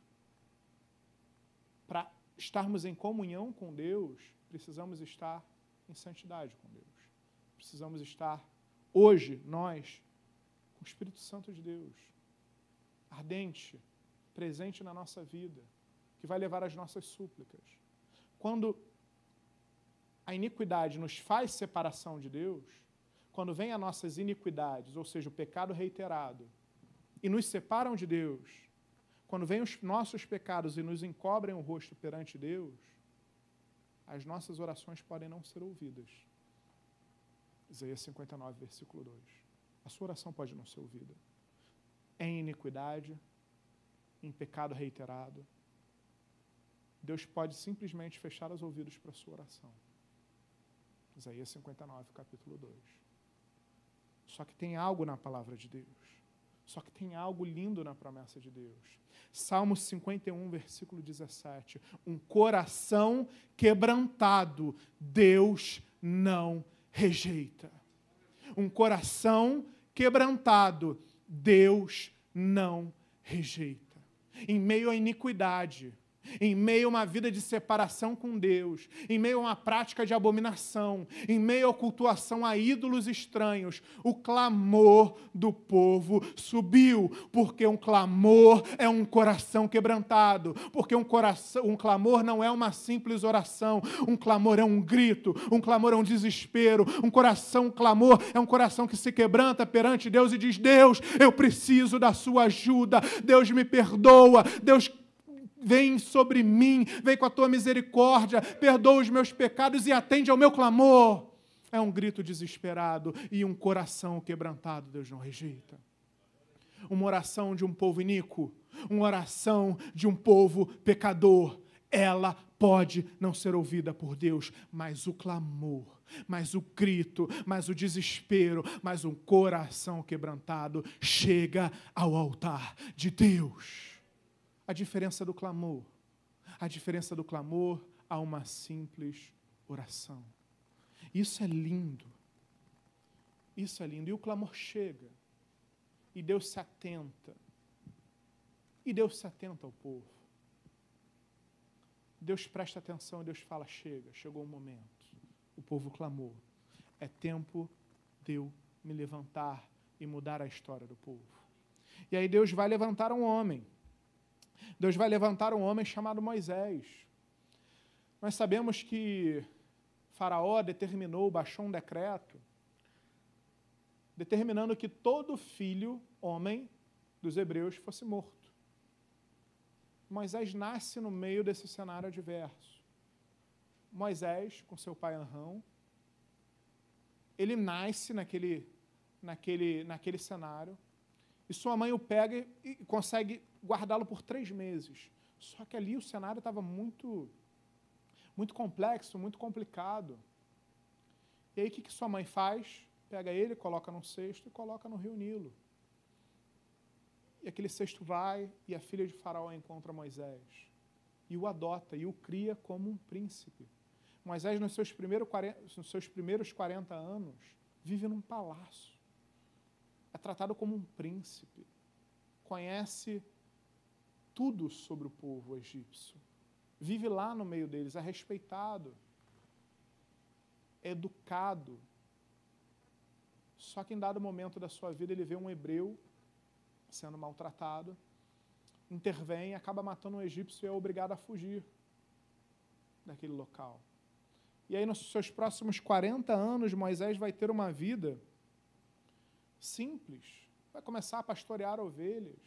Para estarmos em comunhão com Deus, precisamos estar em santidade com Deus. Precisamos estar, hoje, nós, com o Espírito Santo de Deus, ardente, presente na nossa vida, que vai levar as nossas súplicas. Quando a iniquidade nos faz separação de Deus, quando vem as nossas iniquidades, ou seja, o pecado reiterado, e nos separam de Deus, quando vêm os nossos pecados e nos encobrem o rosto perante Deus, as nossas orações podem não ser ouvidas. Isaías 59, versículo 2. A sua oração pode não ser ouvida. em iniquidade, em pecado reiterado, Deus pode simplesmente fechar os ouvidos para a sua oração. Isaías 59, capítulo 2. Só que tem algo na palavra de Deus. Só que tem algo lindo na promessa de Deus. Salmo 51, versículo 17. Um coração quebrantado, Deus não rejeita. Um coração quebrantado, Deus não rejeita. Em meio à iniquidade, em meio a uma vida de separação com Deus, em meio a uma prática de abominação, em meio à cultuação a ídolos estranhos, o clamor do povo subiu, porque um clamor é um coração quebrantado, porque um, coração, um clamor não é uma simples oração, um clamor é um grito, um clamor é um desespero, um coração, um clamor é um coração que se quebranta perante Deus e diz: Deus, eu preciso da sua ajuda, Deus me perdoa, Deus Vem sobre mim, vem com a tua misericórdia, perdoa os meus pecados e atende ao meu clamor. É um grito desesperado e um coração quebrantado, Deus não rejeita. Uma oração de um povo iníquo, uma oração de um povo pecador, ela pode não ser ouvida por Deus, mas o clamor, mas o grito, mas o desespero, mas um coração quebrantado chega ao altar de Deus a diferença do clamor. A diferença do clamor a uma simples oração. Isso é lindo. Isso é lindo. E o clamor chega. E Deus se atenta. E Deus se atenta ao povo. Deus presta atenção, Deus fala: chega, chegou o momento. O povo clamou. É tempo de eu me levantar e mudar a história do povo. E aí Deus vai levantar um homem Deus vai levantar um homem chamado Moisés. Nós sabemos que Faraó determinou, baixou um decreto, determinando que todo filho, homem, dos hebreus fosse morto. Moisés nasce no meio desse cenário adverso. Moisés, com seu pai Anrão, ele nasce naquele, naquele, naquele cenário, e sua mãe o pega e consegue guardá-lo por três meses. Só que ali o cenário estava muito, muito complexo, muito complicado. E aí o que, que sua mãe faz? Pega ele, coloca num cesto e coloca no rio Nilo. E aquele cesto vai e a filha de Faraó encontra Moisés. E o adota e o cria como um príncipe. Moisés, nos seus, primeiros 40, nos seus primeiros 40 anos, vive num palácio. É tratado como um príncipe. Conhece tudo sobre o povo egípcio. Vive lá no meio deles, é respeitado, é educado. Só que em dado momento da sua vida ele vê um hebreu sendo maltratado, intervém, acaba matando um egípcio e é obrigado a fugir daquele local. E aí, nos seus próximos 40 anos, Moisés vai ter uma vida simples. Vai começar a pastorear ovelhas,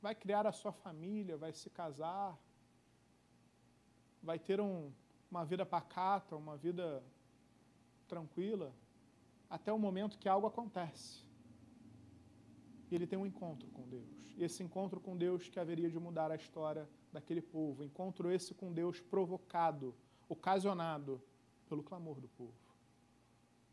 vai criar a sua família, vai se casar, vai ter um, uma vida pacata, uma vida tranquila, até o momento que algo acontece. E ele tem um encontro com Deus. E esse encontro com Deus que haveria de mudar a história daquele povo. Encontro esse com Deus provocado, ocasionado pelo clamor do povo.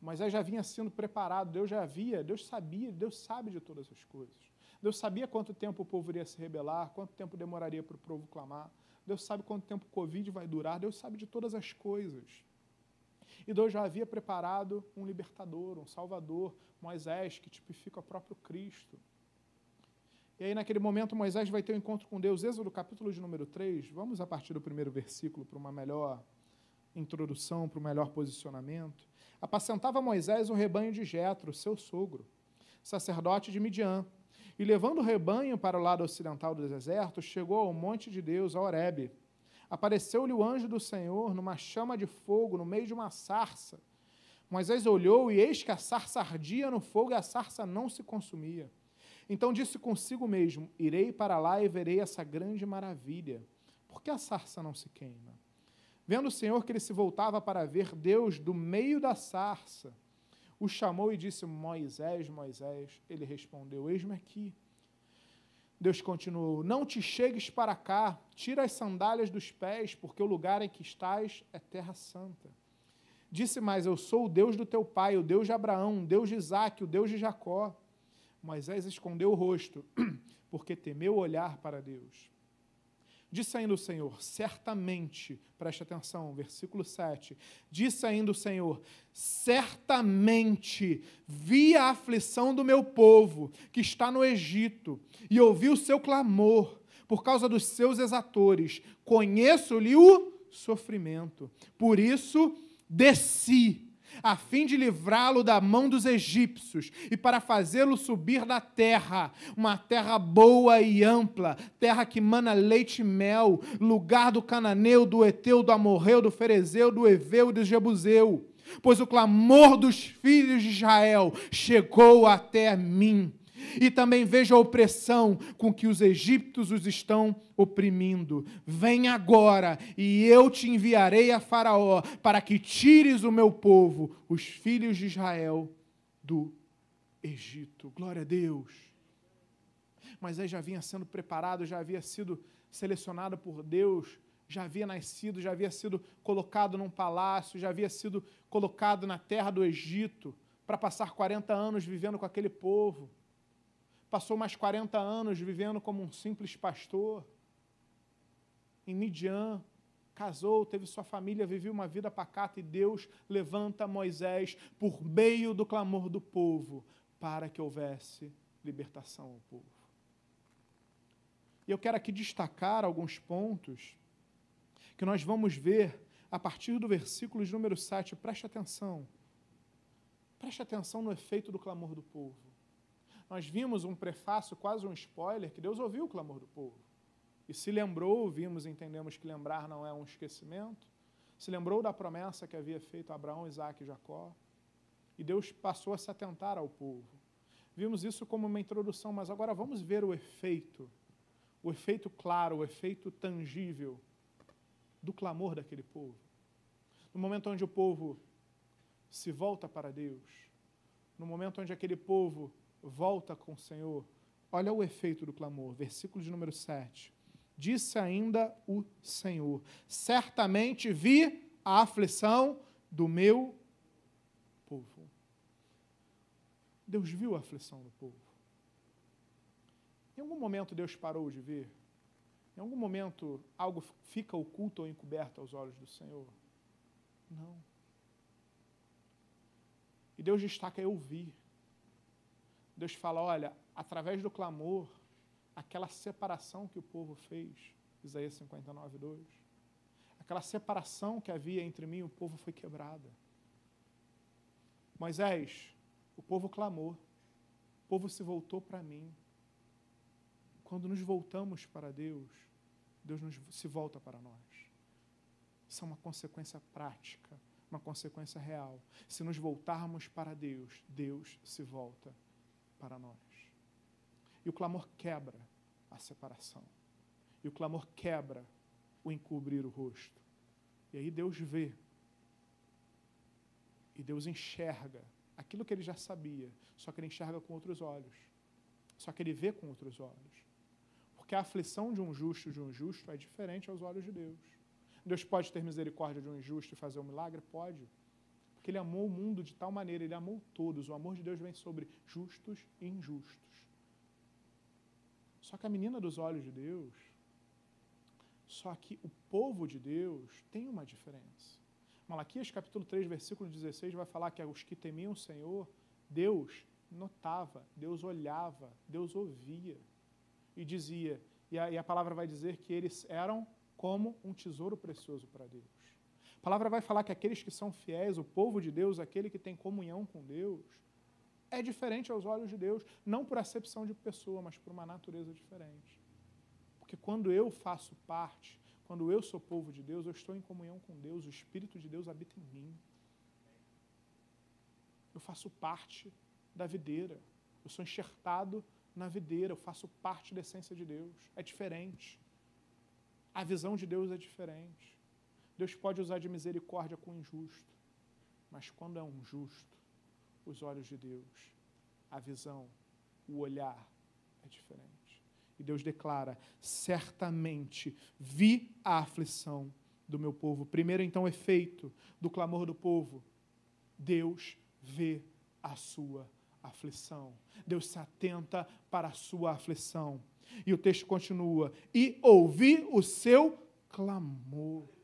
Moisés já vinha sendo preparado, Deus já havia, Deus sabia, Deus sabe de todas as coisas. Deus sabia quanto tempo o povo iria se rebelar, quanto tempo demoraria para o povo clamar. Deus sabe quanto tempo o Covid vai durar. Deus sabe de todas as coisas. E Deus já havia preparado um libertador, um salvador, Moisés, que tipifica o próprio Cristo. E aí, naquele momento, Moisés vai ter um encontro com Deus. Êxodo, capítulo de número 3. Vamos a partir do primeiro versículo para uma melhor introdução, para um melhor posicionamento. Apacentava Moisés o rebanho de Jetro, seu sogro, sacerdote de Midian e levando o rebanho para o lado ocidental do deserto, chegou ao monte de Deus, a Horebe. Apareceu-lhe o anjo do Senhor numa chama de fogo no meio de uma sarça. Moisés olhou e eis que a sarça ardia no fogo e a sarça não se consumia. Então disse consigo mesmo: Irei para lá e verei essa grande maravilha. Por que a sarça não se queima? Vendo o Senhor que ele se voltava para ver Deus do meio da sarça, o chamou e disse: Moisés, Moisés. Ele respondeu: Eis-me aqui. Deus continuou: Não te chegues para cá, tira as sandálias dos pés, porque o lugar em que estás é terra santa. Disse mais: Eu sou o Deus do teu pai, o Deus de Abraão, o Deus de Isaac, o Deus de Jacó. Moisés escondeu o rosto, porque temeu olhar para Deus. Disse ainda o Senhor: Certamente, preste atenção, versículo 7. Disse ainda o Senhor: Certamente vi a aflição do meu povo que está no Egito e ouvi o seu clamor por causa dos seus exatores. Conheço-lhe o sofrimento. Por isso desci a fim de livrá-lo da mão dos egípcios e para fazê-lo subir da terra, uma terra boa e ampla, terra que mana leite e mel, lugar do cananeu, do eteu, do amorreu, do ferezeu, do eveu e do jebuseu. Pois o clamor dos filhos de Israel chegou até mim e também vejo a opressão com que os egípcios os estão oprimindo. Vem agora, e eu te enviarei a Faraó, para que tires o meu povo, os filhos de Israel, do Egito. Glória a Deus. Moisés já vinha sendo preparado, já havia sido selecionado por Deus, já havia nascido, já havia sido colocado num palácio, já havia sido colocado na terra do Egito para passar 40 anos vivendo com aquele povo passou mais 40 anos vivendo como um simples pastor. Em Midian, casou, teve sua família, viveu uma vida pacata e Deus levanta Moisés por meio do clamor do povo para que houvesse libertação ao povo. E eu quero aqui destacar alguns pontos que nós vamos ver a partir do versículo número 7. Preste atenção. Preste atenção no efeito do clamor do povo nós vimos um prefácio, quase um spoiler, que Deus ouviu o clamor do povo. E se lembrou, vimos entendemos que lembrar não é um esquecimento. Se lembrou da promessa que havia feito Abraão, Isaac e Jacó. E Deus passou a se atentar ao povo. Vimos isso como uma introdução, mas agora vamos ver o efeito, o efeito claro, o efeito tangível do clamor daquele povo. No momento onde o povo se volta para Deus, no momento onde aquele povo volta com o Senhor. Olha o efeito do clamor, versículo de número 7. Disse ainda o Senhor: Certamente vi a aflição do meu povo. Deus viu a aflição do povo. Em algum momento Deus parou de ver? Em algum momento algo fica oculto ou encoberto aos olhos do Senhor? Não. E Deus destaca: Eu vi. Deus fala: olha, através do clamor, aquela separação que o povo fez, Isaías 59, 2, aquela separação que havia entre mim e o povo foi quebrada. Moisés, o povo clamou, o povo se voltou para mim. Quando nos voltamos para Deus, Deus nos, se volta para nós. Isso é uma consequência prática, uma consequência real. Se nos voltarmos para Deus, Deus se volta para nós. E o clamor quebra a separação. E o clamor quebra o encobrir o rosto. E aí Deus vê. E Deus enxerga aquilo que ele já sabia, só que ele enxerga com outros olhos. Só que ele vê com outros olhos. Porque a aflição de um justo de um justo é diferente aos olhos de Deus. Deus pode ter misericórdia de um injusto e fazer um milagre? Pode. Porque ele amou o mundo de tal maneira, ele amou todos. O amor de Deus vem sobre justos e injustos. Só que a menina dos olhos de Deus, só que o povo de Deus tem uma diferença. Malaquias capítulo 3, versículo 16 vai falar que os que temiam o Senhor, Deus notava, Deus olhava, Deus ouvia e dizia, e a, e a palavra vai dizer que eles eram como um tesouro precioso para Deus. A palavra vai falar que aqueles que são fiéis, o povo de Deus, aquele que tem comunhão com Deus, é diferente aos olhos de Deus, não por acepção de pessoa, mas por uma natureza diferente. Porque quando eu faço parte, quando eu sou povo de Deus, eu estou em comunhão com Deus, o Espírito de Deus habita em mim. Eu faço parte da videira, eu sou enxertado na videira, eu faço parte da essência de Deus. É diferente. A visão de Deus é diferente. Deus pode usar de misericórdia com o injusto, mas quando é um justo, os olhos de Deus, a visão, o olhar é diferente. E Deus declara: certamente vi a aflição do meu povo. Primeiro, então, efeito do clamor do povo: Deus vê a sua aflição. Deus se atenta para a sua aflição. E o texto continua: e ouvi o seu clamor.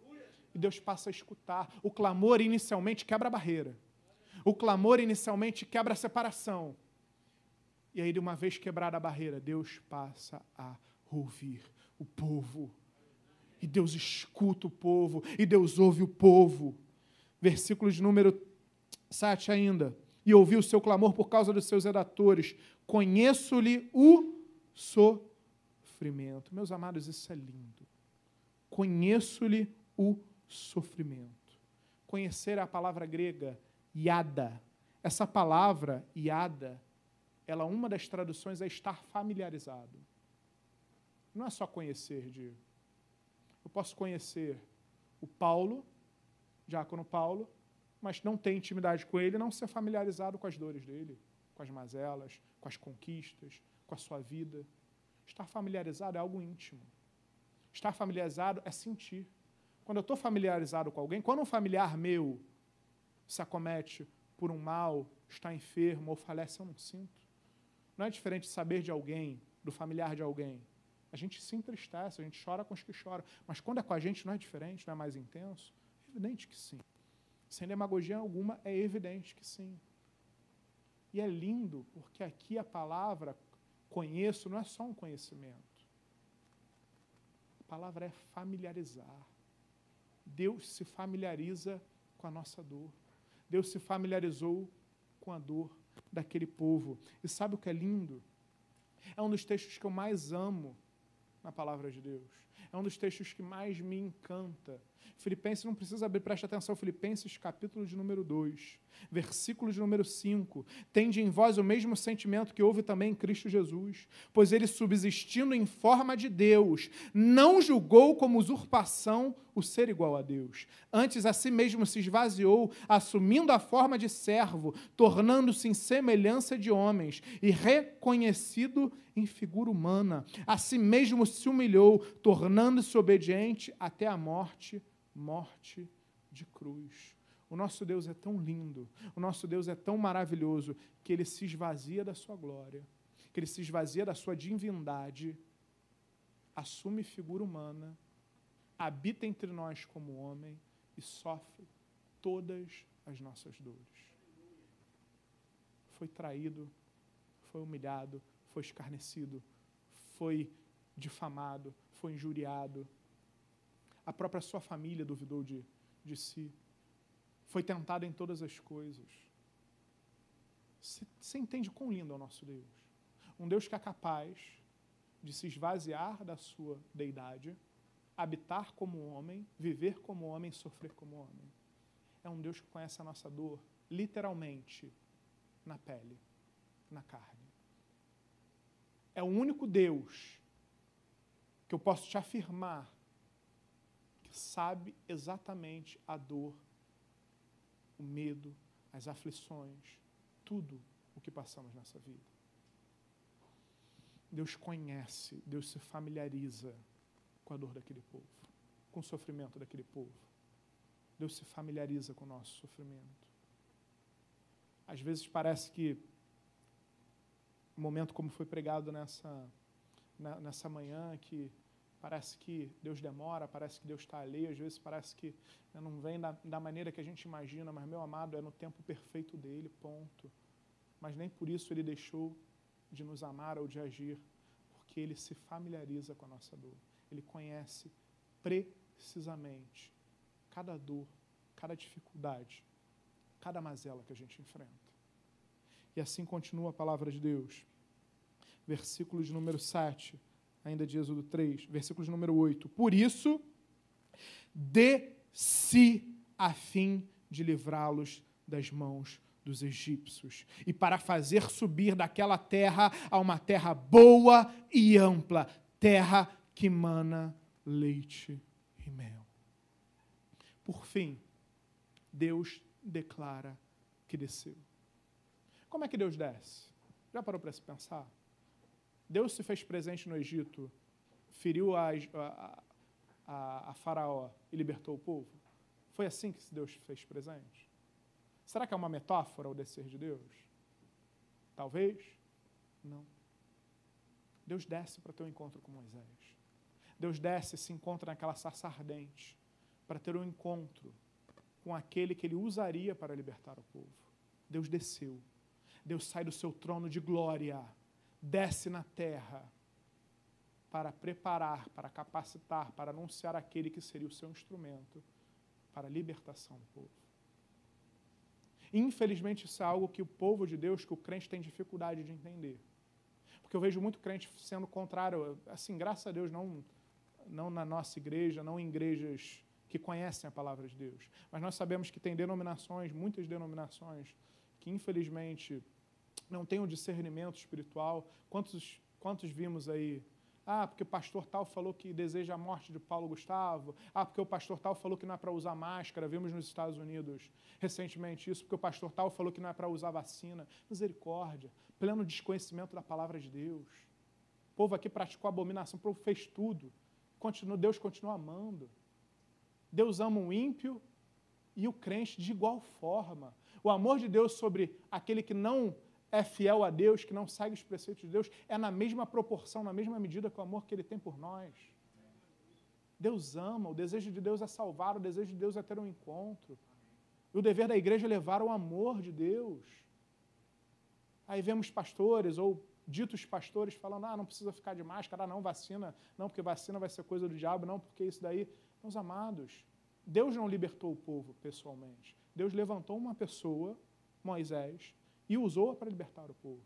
E Deus passa a escutar. O clamor inicialmente quebra a barreira. O clamor inicialmente quebra a separação. E aí, de uma vez quebrada a barreira, Deus passa a ouvir o povo. E Deus escuta o povo. E Deus ouve o povo. Versículo de número 7 ainda. E ouvi o seu clamor por causa dos seus redatores. Conheço-lhe o sofrimento. Meus amados, isso é lindo. Conheço-lhe o sofrimento. Conhecer a palavra grega iada. Essa palavra iada, ela uma das traduções é estar familiarizado. Não é só conhecer de eu posso conhecer o Paulo, diácono Paulo, mas não ter intimidade com ele, não ser familiarizado com as dores dele, com as mazelas, com as conquistas, com a sua vida. Estar familiarizado é algo íntimo. Estar familiarizado é sentir. Quando eu estou familiarizado com alguém, quando um familiar meu se acomete por um mal, está enfermo ou falece, eu não sinto. Não é diferente de saber de alguém, do familiar de alguém. A gente se entristece, a gente chora com os que choram. Mas quando é com a gente, não é diferente, não é mais intenso? É evidente que sim. Sem demagogia alguma, é evidente que sim. E é lindo, porque aqui a palavra conheço não é só um conhecimento. A palavra é familiarizar. Deus se familiariza com a nossa dor. Deus se familiarizou com a dor daquele povo. E sabe o que é lindo? É um dos textos que eu mais amo na palavra de Deus. É um dos textos que mais me encanta. Filipenses, não precisa abrir, preste atenção, Filipenses capítulo de número 2, versículo de número 5. Tende em vós o mesmo sentimento que houve também em Cristo Jesus, pois ele, subsistindo em forma de Deus, não julgou como usurpação o ser igual a Deus. Antes a si mesmo se esvaziou, assumindo a forma de servo, tornando-se em semelhança de homens e reconhecido em figura humana. A si mesmo se humilhou, tornando-se obediente até a morte morte de cruz. O nosso Deus é tão lindo, o nosso Deus é tão maravilhoso, que ele se esvazia da sua glória, que ele se esvazia da sua divindade, assume figura humana, habita entre nós como homem e sofre todas as nossas dores. Foi traído, foi humilhado, foi escarnecido, foi difamado, foi injuriado, a própria sua família duvidou de, de si. Foi tentado em todas as coisas. Você entende quão lindo é o nosso Deus? Um Deus que é capaz de se esvaziar da sua deidade, habitar como homem, viver como homem, sofrer como homem. É um Deus que conhece a nossa dor, literalmente, na pele, na carne. É o único Deus que eu posso te afirmar sabe exatamente a dor, o medo, as aflições, tudo o que passamos nessa vida. Deus conhece, Deus se familiariza com a dor daquele povo, com o sofrimento daquele povo. Deus se familiariza com o nosso sofrimento. Às vezes parece que um momento como foi pregado nessa, nessa manhã, que parece que Deus demora, parece que Deus está alheio, às vezes parece que né, não vem da, da maneira que a gente imagina, mas, meu amado, é no tempo perfeito dele, ponto. Mas nem por isso ele deixou de nos amar ou de agir, porque ele se familiariza com a nossa dor. Ele conhece precisamente cada dor, cada dificuldade, cada mazela que a gente enfrenta. E assim continua a palavra de Deus. Versículo de número 7 ainda de Êxodo 3, versículo número 8. Por isso, desci a fim de livrá-los das mãos dos egípcios e para fazer subir daquela terra a uma terra boa e ampla, terra que mana leite e mel. Por fim, Deus declara que desceu. Como é que Deus desce? Já parou para se pensar? Deus se fez presente no Egito, feriu a, a, a, a Faraó e libertou o povo? Foi assim que Deus fez presente? Será que é uma metáfora o descer de Deus? Talvez. Não. Deus desce para ter um encontro com Moisés. Deus desce e se encontra naquela sarça ardente para ter um encontro com aquele que ele usaria para libertar o povo. Deus desceu. Deus sai do seu trono de glória, desce na terra para preparar, para capacitar, para anunciar aquele que seria o seu instrumento para a libertação do povo. Infelizmente, isso é algo que o povo de Deus, que o crente tem dificuldade de entender. Porque eu vejo muito crente sendo contrário, assim, graças a Deus, não, não na nossa igreja, não em igrejas que conhecem a palavra de Deus. Mas nós sabemos que tem denominações, muitas denominações, que infelizmente não têm o um discernimento espiritual. Quantos, quantos vimos aí ah, porque o pastor tal falou que deseja a morte de Paulo Gustavo. Ah, porque o pastor tal falou que não é para usar máscara. Vimos nos Estados Unidos recentemente isso, porque o pastor tal falou que não é para usar vacina. Misericórdia, pleno desconhecimento da palavra de Deus. O povo aqui praticou abominação, o povo fez tudo. Continua, Deus continua amando. Deus ama o ímpio e o crente de igual forma. O amor de Deus sobre aquele que não é fiel a Deus, que não segue os preceitos de Deus, é na mesma proporção, na mesma medida que o amor que Ele tem por nós. Deus ama, o desejo de Deus é salvar, o desejo de Deus é ter um encontro. E o dever da igreja é levar o amor de Deus. Aí vemos pastores ou ditos pastores falando: ah, não precisa ficar de máscara, ah, não, vacina, não, porque vacina vai ser coisa do diabo, não, porque isso daí. Meus amados, Deus não libertou o povo pessoalmente. Deus levantou uma pessoa, Moisés, e usou para libertar o povo.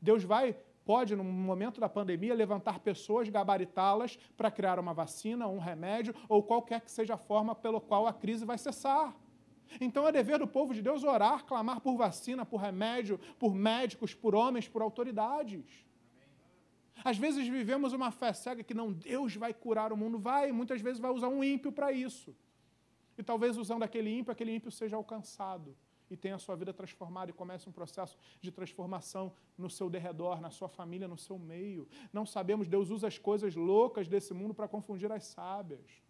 Deus vai, pode, no momento da pandemia, levantar pessoas, gabaritá-las para criar uma vacina, um remédio ou qualquer que seja a forma pelo qual a crise vai cessar. Então é dever do povo de Deus orar, clamar por vacina, por remédio, por médicos, por homens, por autoridades. Às vezes vivemos uma fé cega que não, Deus vai curar o mundo, vai, muitas vezes vai usar um ímpio para isso. E talvez usando aquele ímpio, aquele ímpio seja alcançado e tenha a sua vida transformada e comece um processo de transformação no seu derredor, na sua família, no seu meio. Não sabemos, Deus usa as coisas loucas desse mundo para confundir as sábias.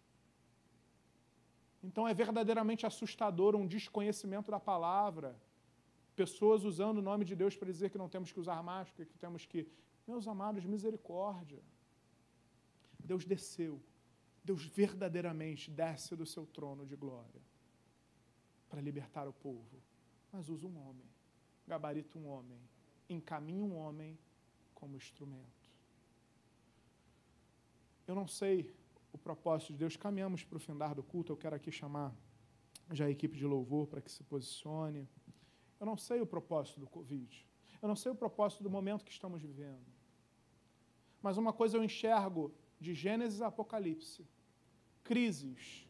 Então é verdadeiramente assustador um desconhecimento da palavra. Pessoas usando o nome de Deus para dizer que não temos que usar máscara, que temos que. Meus amados, misericórdia. Deus desceu. Deus verdadeiramente desce do seu trono de glória para libertar o povo mas usa um homem, gabarita um homem, encaminha um homem como instrumento. Eu não sei o propósito de Deus, caminhamos para o findar do culto, eu quero aqui chamar já a equipe de louvor para que se posicione. Eu não sei o propósito do Covid, eu não sei o propósito do momento que estamos vivendo. Mas uma coisa eu enxergo de Gênesis a Apocalipse: crises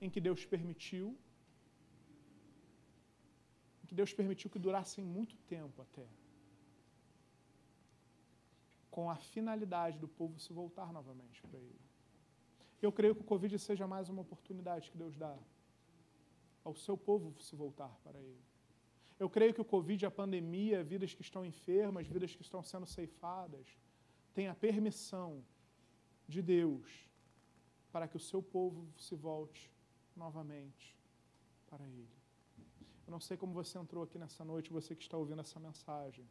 em que Deus permitiu que Deus permitiu que durassem muito tempo até. Com a finalidade do povo se voltar novamente para Ele. Eu creio que o Covid seja mais uma oportunidade que Deus dá ao seu povo se voltar para Ele. Eu creio que o Covid, a pandemia, vidas que estão enfermas, vidas que estão sendo ceifadas, tem a permissão de Deus para que o seu povo se volte novamente para Ele. Eu não sei como você entrou aqui nessa noite, você que está ouvindo essa mensagem.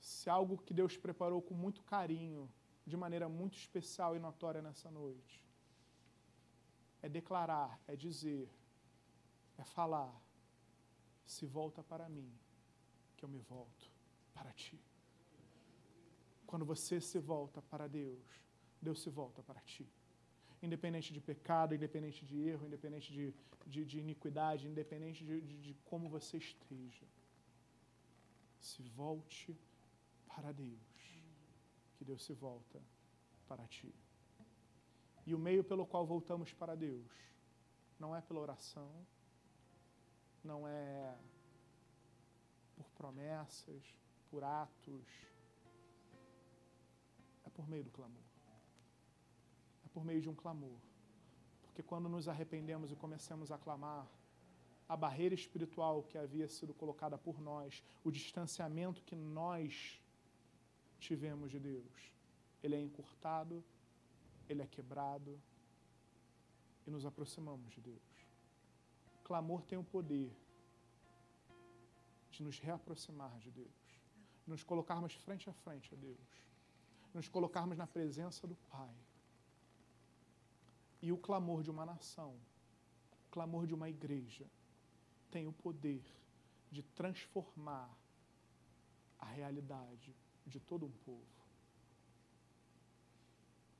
Se algo que Deus preparou com muito carinho, de maneira muito especial e notória nessa noite, é declarar, é dizer, é falar: se volta para mim, que eu me volto para ti. Quando você se volta para Deus, Deus se volta para ti independente de pecado, independente de erro, independente de, de, de iniquidade, independente de, de, de como você esteja. Se volte para Deus, que Deus se volta para ti. E o meio pelo qual voltamos para Deus não é pela oração, não é por promessas, por atos, é por meio do clamor por meio de um clamor. Porque quando nos arrependemos e começamos a clamar, a barreira espiritual que havia sido colocada por nós, o distanciamento que nós tivemos de Deus, ele é encurtado, ele é quebrado e nos aproximamos de Deus. O clamor tem o poder de nos reaproximar de Deus, nos colocarmos frente a frente a Deus, nos colocarmos na presença do Pai. E o clamor de uma nação, o clamor de uma igreja, tem o poder de transformar a realidade de todo um povo.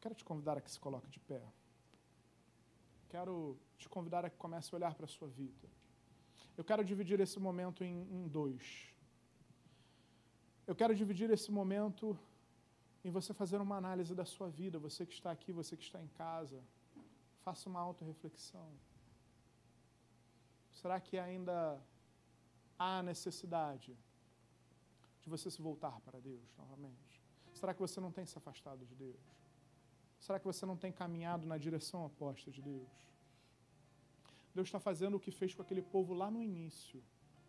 Quero te convidar a que se coloque de pé. Quero te convidar a que comece a olhar para a sua vida. Eu quero dividir esse momento em, em dois. Eu quero dividir esse momento em você fazer uma análise da sua vida, você que está aqui, você que está em casa. Faça uma autorreflexão. Será que ainda há necessidade de você se voltar para Deus novamente? Será que você não tem se afastado de Deus? Será que você não tem caminhado na direção oposta de Deus? Deus está fazendo o que fez com aquele povo lá no início,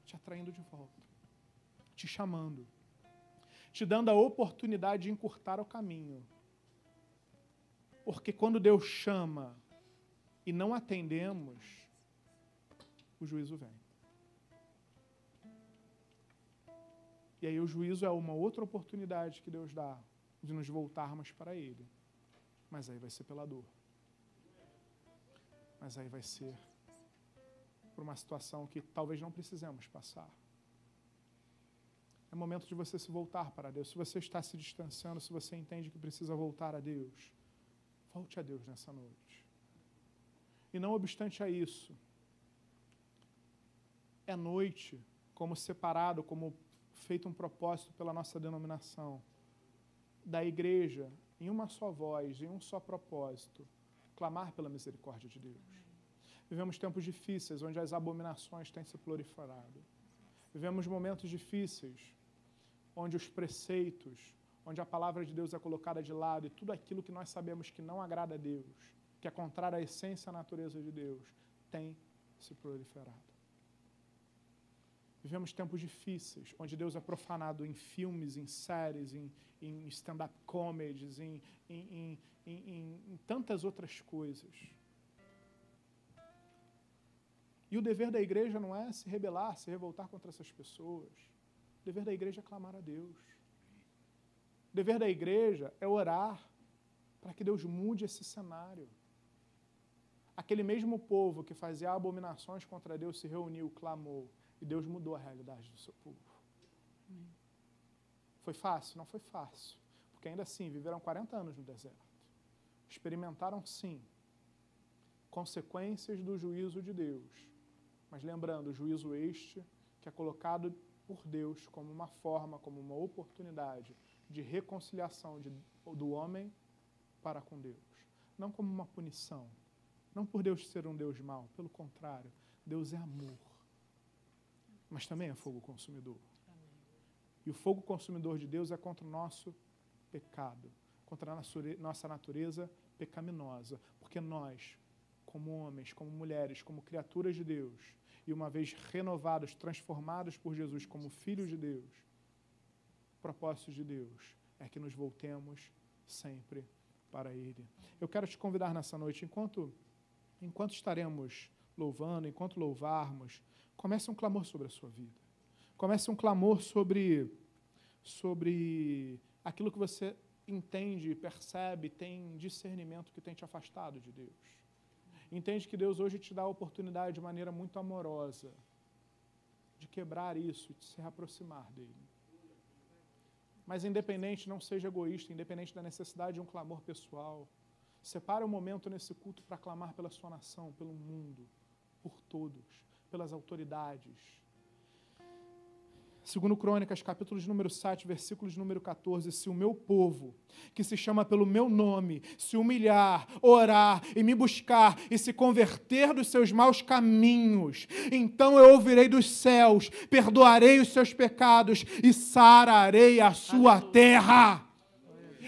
te atraindo de volta, te chamando, te dando a oportunidade de encurtar o caminho. Porque quando Deus chama e não atendemos, o juízo vem. E aí o juízo é uma outra oportunidade que Deus dá de nos voltarmos para Ele. Mas aí vai ser pela dor. Mas aí vai ser por uma situação que talvez não precisemos passar. É momento de você se voltar para Deus. Se você está se distanciando, se você entende que precisa voltar a Deus, volte a Deus nessa noite. E não obstante a isso, é noite como separado, como feito um propósito pela nossa denominação, da igreja, em uma só voz, em um só propósito, clamar pela misericórdia de Deus. Vivemos tempos difíceis, onde as abominações têm se proliferado. Vivemos momentos difíceis, onde os preceitos, onde a palavra de Deus é colocada de lado e tudo aquilo que nós sabemos que não agrada a Deus, que é contrário à essência e à natureza de Deus, tem se proliferado. Vivemos tempos difíceis, onde Deus é profanado em filmes, em séries, em, em stand-up comedies, em, em, em, tantas outras coisas. E o dever da igreja não é se rebelar, se revoltar contra essas pessoas. O dever da igreja é clamar a Deus. O dever da igreja é orar para que Deus mude esse cenário. Aquele mesmo povo que fazia abominações contra Deus se reuniu, clamou e Deus mudou a realidade do seu povo. Foi fácil? Não foi fácil. Porque ainda assim, viveram 40 anos no deserto. Experimentaram, sim, consequências do juízo de Deus. Mas lembrando, o juízo este que é colocado por Deus como uma forma, como uma oportunidade de reconciliação de, do homem para com Deus. Não como uma punição. Não por Deus ser um Deus mau. Pelo contrário, Deus é amor mas também é fogo consumidor. E o fogo consumidor de Deus é contra o nosso pecado, contra a nossa natureza pecaminosa, porque nós, como homens, como mulheres, como criaturas de Deus, e uma vez renovados, transformados por Jesus como filhos de Deus, propósitos de Deus é que nos voltemos sempre para Ele. Eu quero te convidar nessa noite, enquanto, enquanto estaremos louvando, enquanto louvarmos, comece um clamor sobre a sua vida. Comece um clamor sobre, sobre aquilo que você entende, percebe, tem discernimento que tem te afastado de Deus. Entende que Deus hoje te dá a oportunidade de maneira muito amorosa de quebrar isso de se aproximar dele. Mas independente, não seja egoísta, independente da necessidade de um clamor pessoal. Separe um momento nesse culto para clamar pela sua nação, pelo mundo, por todos pelas autoridades. Segundo Crônicas, capítulo de número 7, versículo de número 14, se o meu povo, que se chama pelo meu nome, se humilhar, orar e me buscar e se converter dos seus maus caminhos, então eu ouvirei dos céus, perdoarei os seus pecados e sararei a sua terra.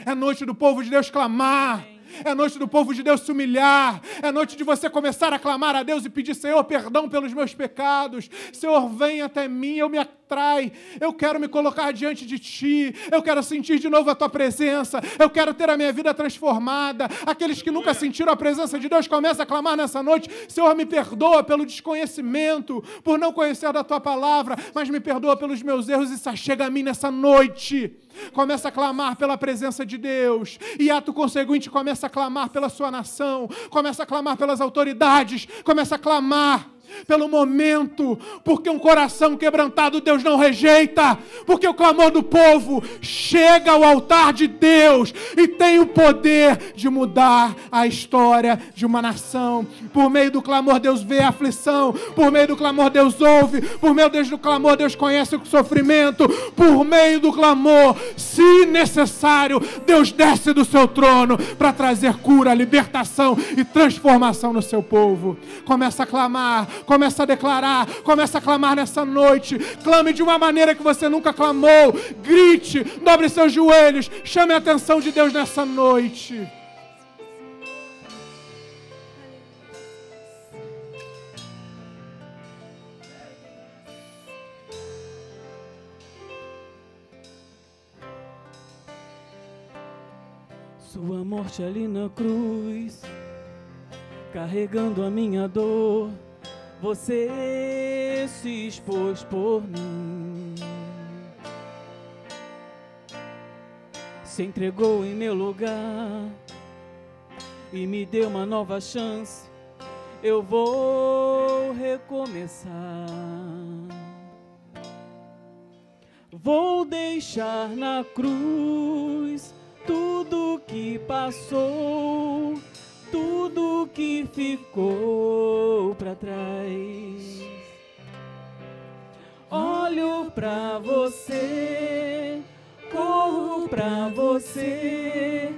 É noite do povo de Deus clamar é noite do povo de Deus se humilhar, é noite de você começar a clamar a Deus e pedir: Senhor, perdão pelos meus pecados, Senhor, vem até mim, eu me atrai. Eu quero me colocar diante de Ti, eu quero sentir de novo a Tua presença, eu quero ter a minha vida transformada. Aqueles que nunca sentiram a presença de Deus começam a clamar nessa noite: Senhor, me perdoa pelo desconhecimento, por não conhecer da Tua palavra, mas me perdoa pelos meus erros e chega a mim nessa noite. Começa a clamar pela presença de Deus, e ato conseguinte começa a clamar pela sua nação, começa a clamar pelas autoridades, começa a clamar pelo momento, porque um coração quebrantado Deus não rejeita, porque o clamor do povo chega ao altar de Deus e tem o poder de mudar a história de uma nação. Por meio do clamor, Deus vê a aflição, por meio do clamor, Deus ouve, por meio do clamor, Deus conhece o sofrimento, por meio do clamor, se necessário, Deus desce do seu trono para trazer cura, libertação e transformação no seu povo. Começa a clamar, Começa a declarar, começa a clamar nessa noite. Clame de uma maneira que você nunca clamou. Grite, dobre seus joelhos, chame a atenção de Deus nessa noite. Sua morte ali na cruz, carregando a minha dor você se expôs por mim. Se entregou em meu lugar e me deu uma nova chance. Eu vou recomeçar. Vou deixar na cruz tudo que passou tudo que ficou para trás. Olho para você, corro para você.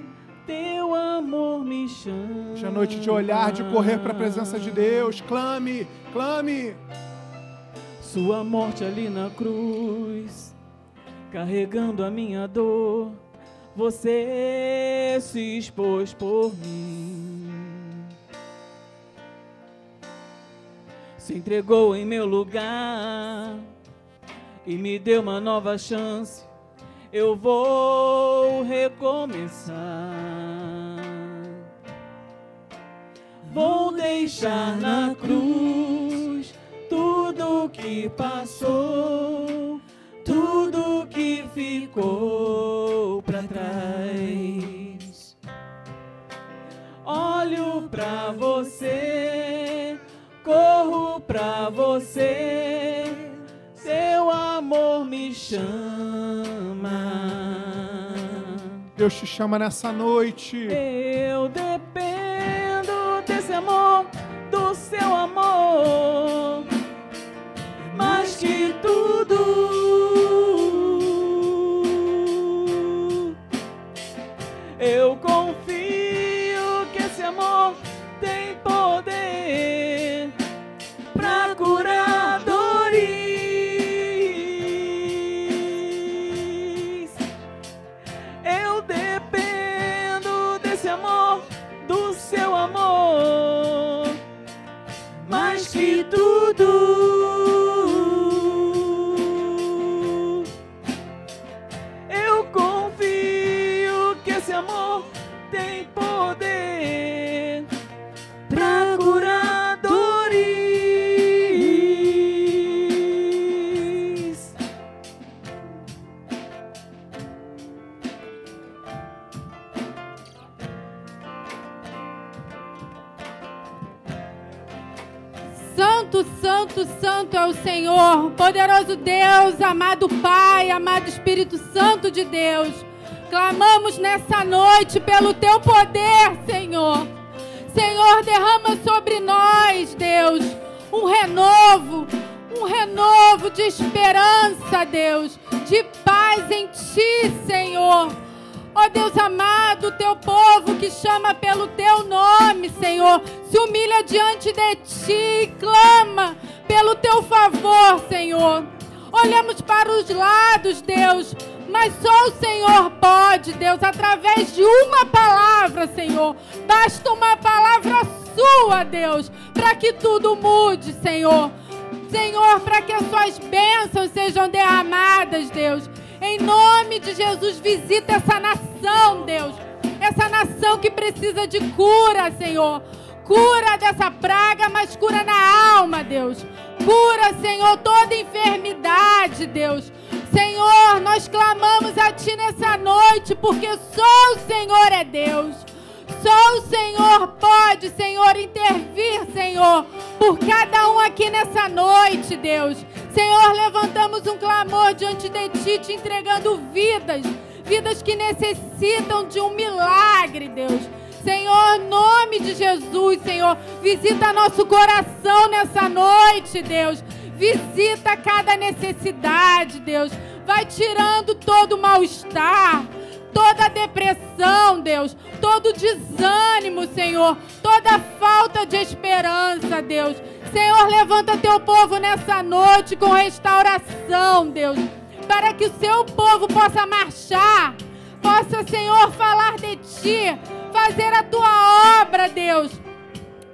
Teu amor me chama. Hoje é noite de olhar, de correr para a presença de Deus. Clame, clame. Sua morte ali na cruz, carregando a minha dor, você se expôs por mim. Se entregou em meu lugar e me deu uma nova chance. Eu vou recomeçar. Vou deixar na cruz tudo que passou, tudo que ficou para trás. Olho para você corro pra você, seu amor me chama. Deus te chama nessa noite. Eu dependo desse amor, do seu amor, mais que tudo. Senhor, poderoso Deus, amado Pai, amado Espírito Santo de Deus. Clamamos nessa noite pelo teu poder, Senhor. Senhor, derrama sobre nós, Deus, um renovo, um renovo de esperança, Deus, de paz em ti, Senhor. Ó Deus amado, teu povo que chama pelo teu nome, Senhor, se humilha diante de ti e clama pelo teu favor, Senhor. Olhamos para os lados, Deus, mas só o Senhor pode, Deus, através de uma palavra, Senhor. Basta uma palavra sua, Deus, para que tudo mude, Senhor. Senhor, para que as suas bênçãos sejam derramadas, Deus. Em nome de Jesus, visita essa nação, Deus. Essa nação que precisa de cura, Senhor. Cura dessa praga, mas cura na alma, Deus. Cura, Senhor, toda enfermidade, Deus. Senhor, nós clamamos a Ti nessa noite, porque só o Senhor é Deus. Só o Senhor pode, Senhor, intervir, Senhor, por cada um aqui nessa noite, Deus. Senhor, levantamos um clamor diante de Ti, te entregando vidas, vidas que necessitam de um milagre, Deus. Senhor, em nome de Jesus, Senhor, visita nosso coração nessa noite, Deus. Visita cada necessidade, Deus. Vai tirando todo o mal-estar, toda depressão, Deus, todo desânimo, Senhor, toda falta de esperança, Deus. Senhor, levanta teu povo nessa noite com restauração, Deus, para que o seu povo possa marchar, possa, Senhor, falar de ti, fazer a tua obra, Deus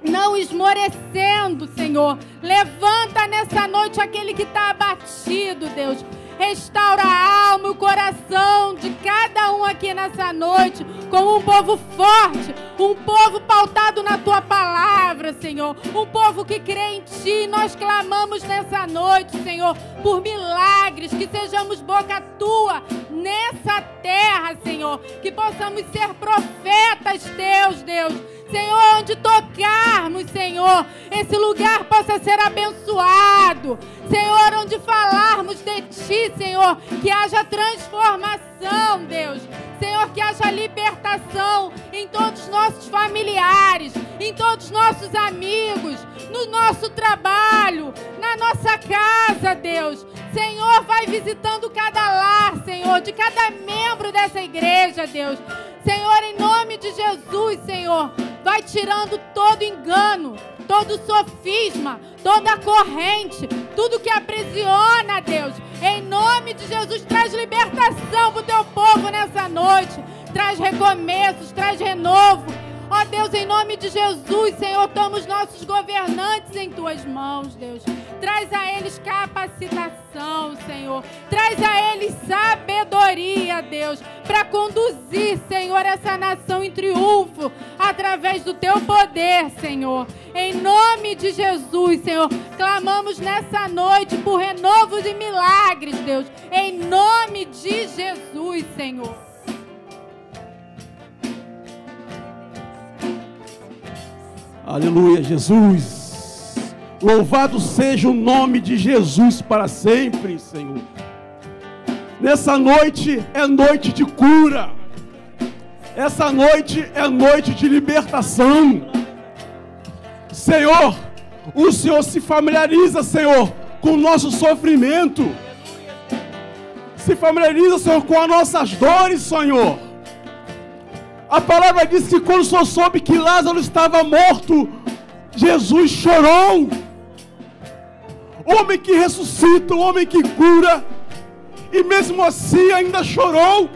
não esmorecendo, Senhor. Levanta nessa noite aquele que está abatido, Deus. Restaura a alma e o coração de cada um aqui nessa noite, como um povo forte, um povo pautado na tua palavra, Senhor. Um povo que crê em ti. Nós clamamos nessa noite, Senhor, por milagres, que sejamos boca tua nessa terra, Senhor. Que possamos ser profetas teus, Deus. Senhor, onde tocarmos, Senhor, esse lugar possa ser abençoado. Senhor, onde falarmos de Ti, Senhor, que haja transformação, Deus. Senhor, que haja libertação em todos os nossos familiares, em todos os nossos amigos, no nosso trabalho, na nossa casa, Deus. Senhor, vai visitando cada lar, Senhor, de cada membro dessa igreja, Deus. Senhor, em nome de Jesus, Senhor, vai tirando todo engano, todo sofisma, toda corrente, tudo que aprisiona, Deus. Em nome de Jesus, traz libertação para o teu povo nessa noite. Traz recomeços, traz renovo. Ó Deus, em nome de Jesus, Senhor, toma os nossos governantes em tuas mãos, Deus. Traz a eles capacitação, Senhor. Traz a eles sabedoria, Deus, para conduzir, Senhor, essa nação em triunfo através do teu poder, Senhor. Em nome de Jesus, Senhor, clamamos nessa noite por renovos e milagres, Deus. Em nome de Jesus, Senhor. Aleluia, Jesus. Louvado seja o nome de Jesus para sempre, Senhor. Nessa noite é noite de cura. Essa noite é noite de libertação. Senhor, o Senhor se familiariza, Senhor, com o nosso sofrimento. Se familiariza, Senhor, com as nossas dores, Senhor. A palavra diz que quando Senhor soube que Lázaro estava morto, Jesus chorou. Homem que ressuscita, homem que cura, e mesmo assim ainda chorou.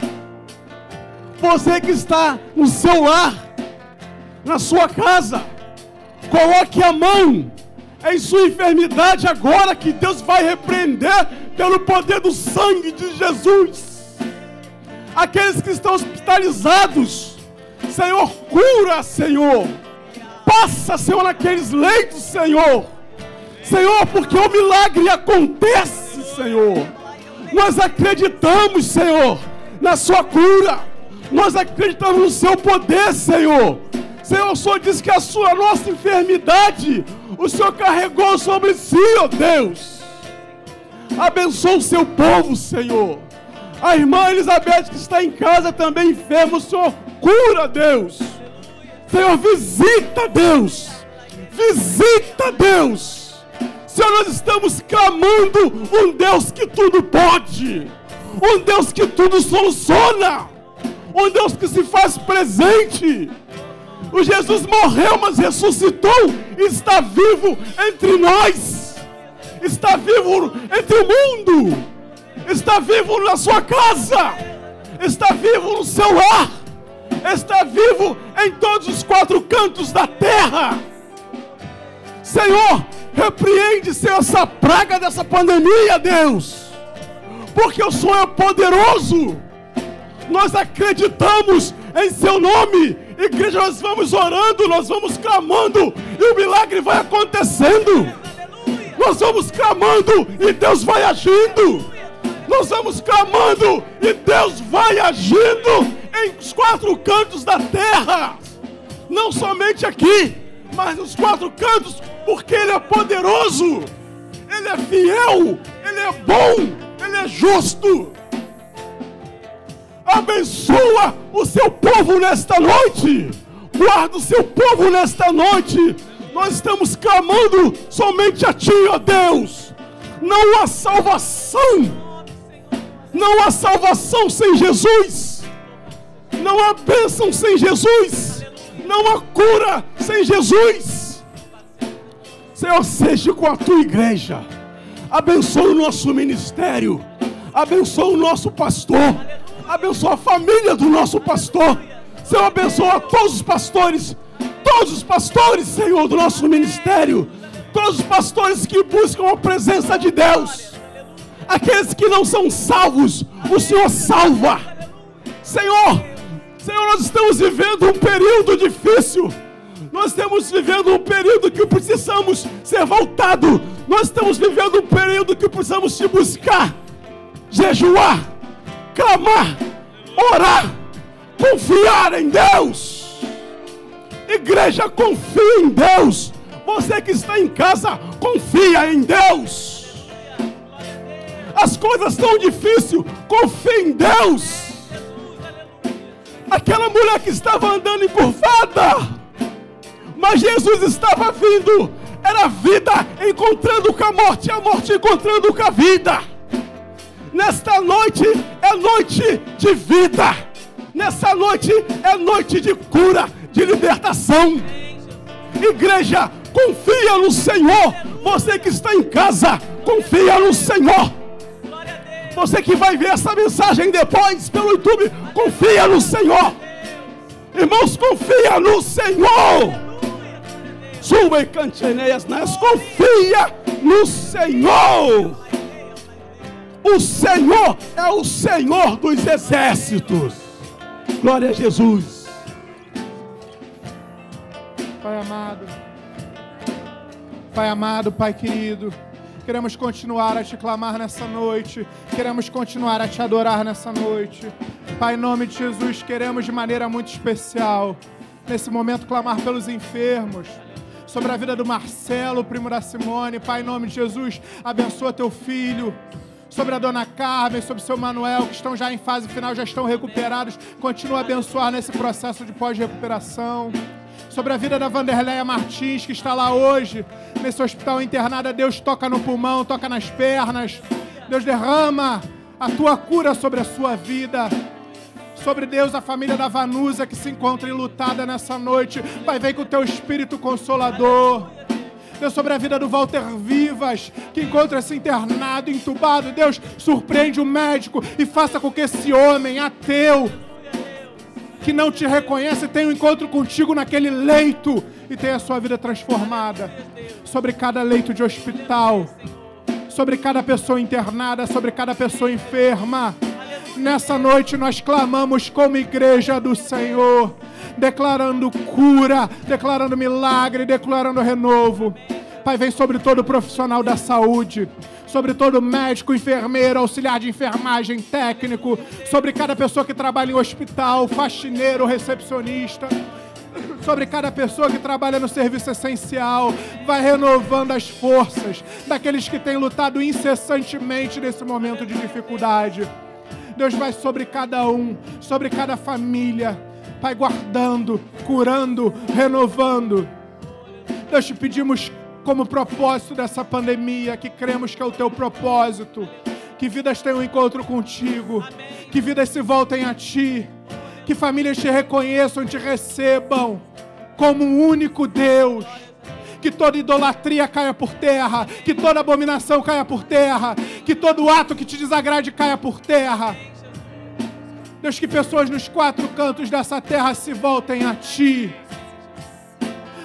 Você que está no seu lar, na sua casa, coloque a mão em sua enfermidade agora, que Deus vai repreender pelo poder do sangue de Jesus. Aqueles que estão hospitalizados, Senhor, cura, Senhor. Passa, Senhor, naqueles leitos, Senhor. Senhor, porque o milagre acontece, Senhor. Nós acreditamos, Senhor, na Sua cura. Nós acreditamos no Seu poder, Senhor. Senhor, o Senhor disse que a sua nossa enfermidade, o Senhor carregou sobre si, ó Deus. Abençoa o seu povo, Senhor. A irmã Elizabeth que está em casa também enferma, o Senhor cura, Deus. Senhor, visita, Deus. Visita, Deus. Senhor, nós estamos clamando um Deus que tudo pode. Um Deus que tudo soluciona. Um Deus que se faz presente. O Jesus morreu, mas ressuscitou e está vivo entre nós. Está vivo entre o mundo. Está vivo na sua casa. Está vivo no seu lar está vivo em todos os quatro cantos da terra. Senhor, Repreende, Senhor, essa praga dessa pandemia, Deus. Porque o Senhor é poderoso. Nós acreditamos em Seu nome. Igreja, nós vamos orando, nós vamos clamando, e o milagre vai acontecendo. Nós vamos clamando e Deus vai agindo. Nós vamos clamando e Deus vai agindo em os quatro cantos da terra. Não somente aqui, mas nos quatro cantos, porque Ele é poderoso, Ele é fiel, Ele é bom, Ele é justo. Abençoa o seu povo nesta noite. Guarda o seu povo nesta noite. Nós estamos clamando somente a Ti, ó Deus. Não há salvação. Não há salvação sem Jesus. Não há bênção sem Jesus. Não há cura sem Jesus. Senhor, seja com a tua igreja. Abençoa o nosso ministério. Abençoa o nosso pastor. Abençoa a família do nosso pastor. Senhor, abençoa todos os pastores. Todos os pastores, Senhor, do nosso ministério. Todos os pastores que buscam a presença de Deus. Aqueles que não são salvos, o Senhor salva. Senhor, Senhor, nós estamos vivendo um período difícil. Nós estamos vivendo um período que precisamos ser voltado. Nós estamos vivendo um período que precisamos te buscar, jejuar, clamar, orar, confiar em Deus. Igreja, confia em Deus. Você que está em casa, confia em Deus. As coisas estão difíceis, confia em Deus. Aquela mulher que estava andando encurvada, mas Jesus estava vindo, era vida encontrando com a morte, a morte encontrando com a vida. Nesta noite é noite de vida, nessa noite é noite de cura, de libertação. Igreja, confia no Senhor. Você que está em casa, confia no Senhor. Você que vai ver essa mensagem depois pelo YouTube, confia no Senhor. Irmãos, confia no Senhor. Sube cantineias nas, confia no Senhor. O Senhor é o Senhor dos exércitos. Glória a Jesus. Pai amado, Pai amado, Pai querido, queremos continuar a te clamar nessa noite, queremos continuar a te adorar nessa noite. Pai, em nome de Jesus, queremos de maneira muito especial, nesse momento, clamar pelos enfermos, sobre a vida do Marcelo, primo da Simone. Pai, em nome de Jesus, abençoa teu filho. Sobre a dona Carmen, sobre o seu Manuel, que estão já em fase final, já estão recuperados. Continua a abençoar nesse processo de pós-recuperação sobre a vida da Vanderleia Martins, que está lá hoje, nesse hospital internada. Deus toca no pulmão, toca nas pernas. Deus derrama a tua cura sobre a sua vida. Sobre Deus, a família da Vanusa que se encontra enlutada nessa noite. Pai, vem com o teu espírito consolador. Deus, sobre a vida do Walter Vivas, que encontra-se internado, entubado. Deus, surpreende o médico e faça com que esse homem ateu, que não te reconhece, tenha um encontro contigo naquele leito e tenha a sua vida transformada. Sobre cada leito de hospital, sobre cada pessoa internada, sobre cada pessoa enferma. Nessa noite nós clamamos como igreja do Senhor, declarando cura, declarando milagre, declarando renovo. Pai, vem sobre todo profissional da saúde, sobre todo médico, enfermeiro, auxiliar de enfermagem, técnico, sobre cada pessoa que trabalha em hospital, faxineiro, recepcionista sobre cada pessoa que trabalha no serviço essencial, vai renovando as forças daqueles que têm lutado incessantemente nesse momento de dificuldade. Deus vai sobre cada um, sobre cada família, Pai, guardando, curando, renovando. Deus, te pedimos como propósito dessa pandemia, que cremos que é o teu propósito, que vidas tenham um encontro contigo, que vidas se voltem a ti, que famílias te reconheçam, te recebam como um único Deus que toda idolatria caia por terra, que toda abominação caia por terra, que todo ato que te desagrade caia por terra. Deus, que pessoas nos quatro cantos dessa terra se voltem a Ti.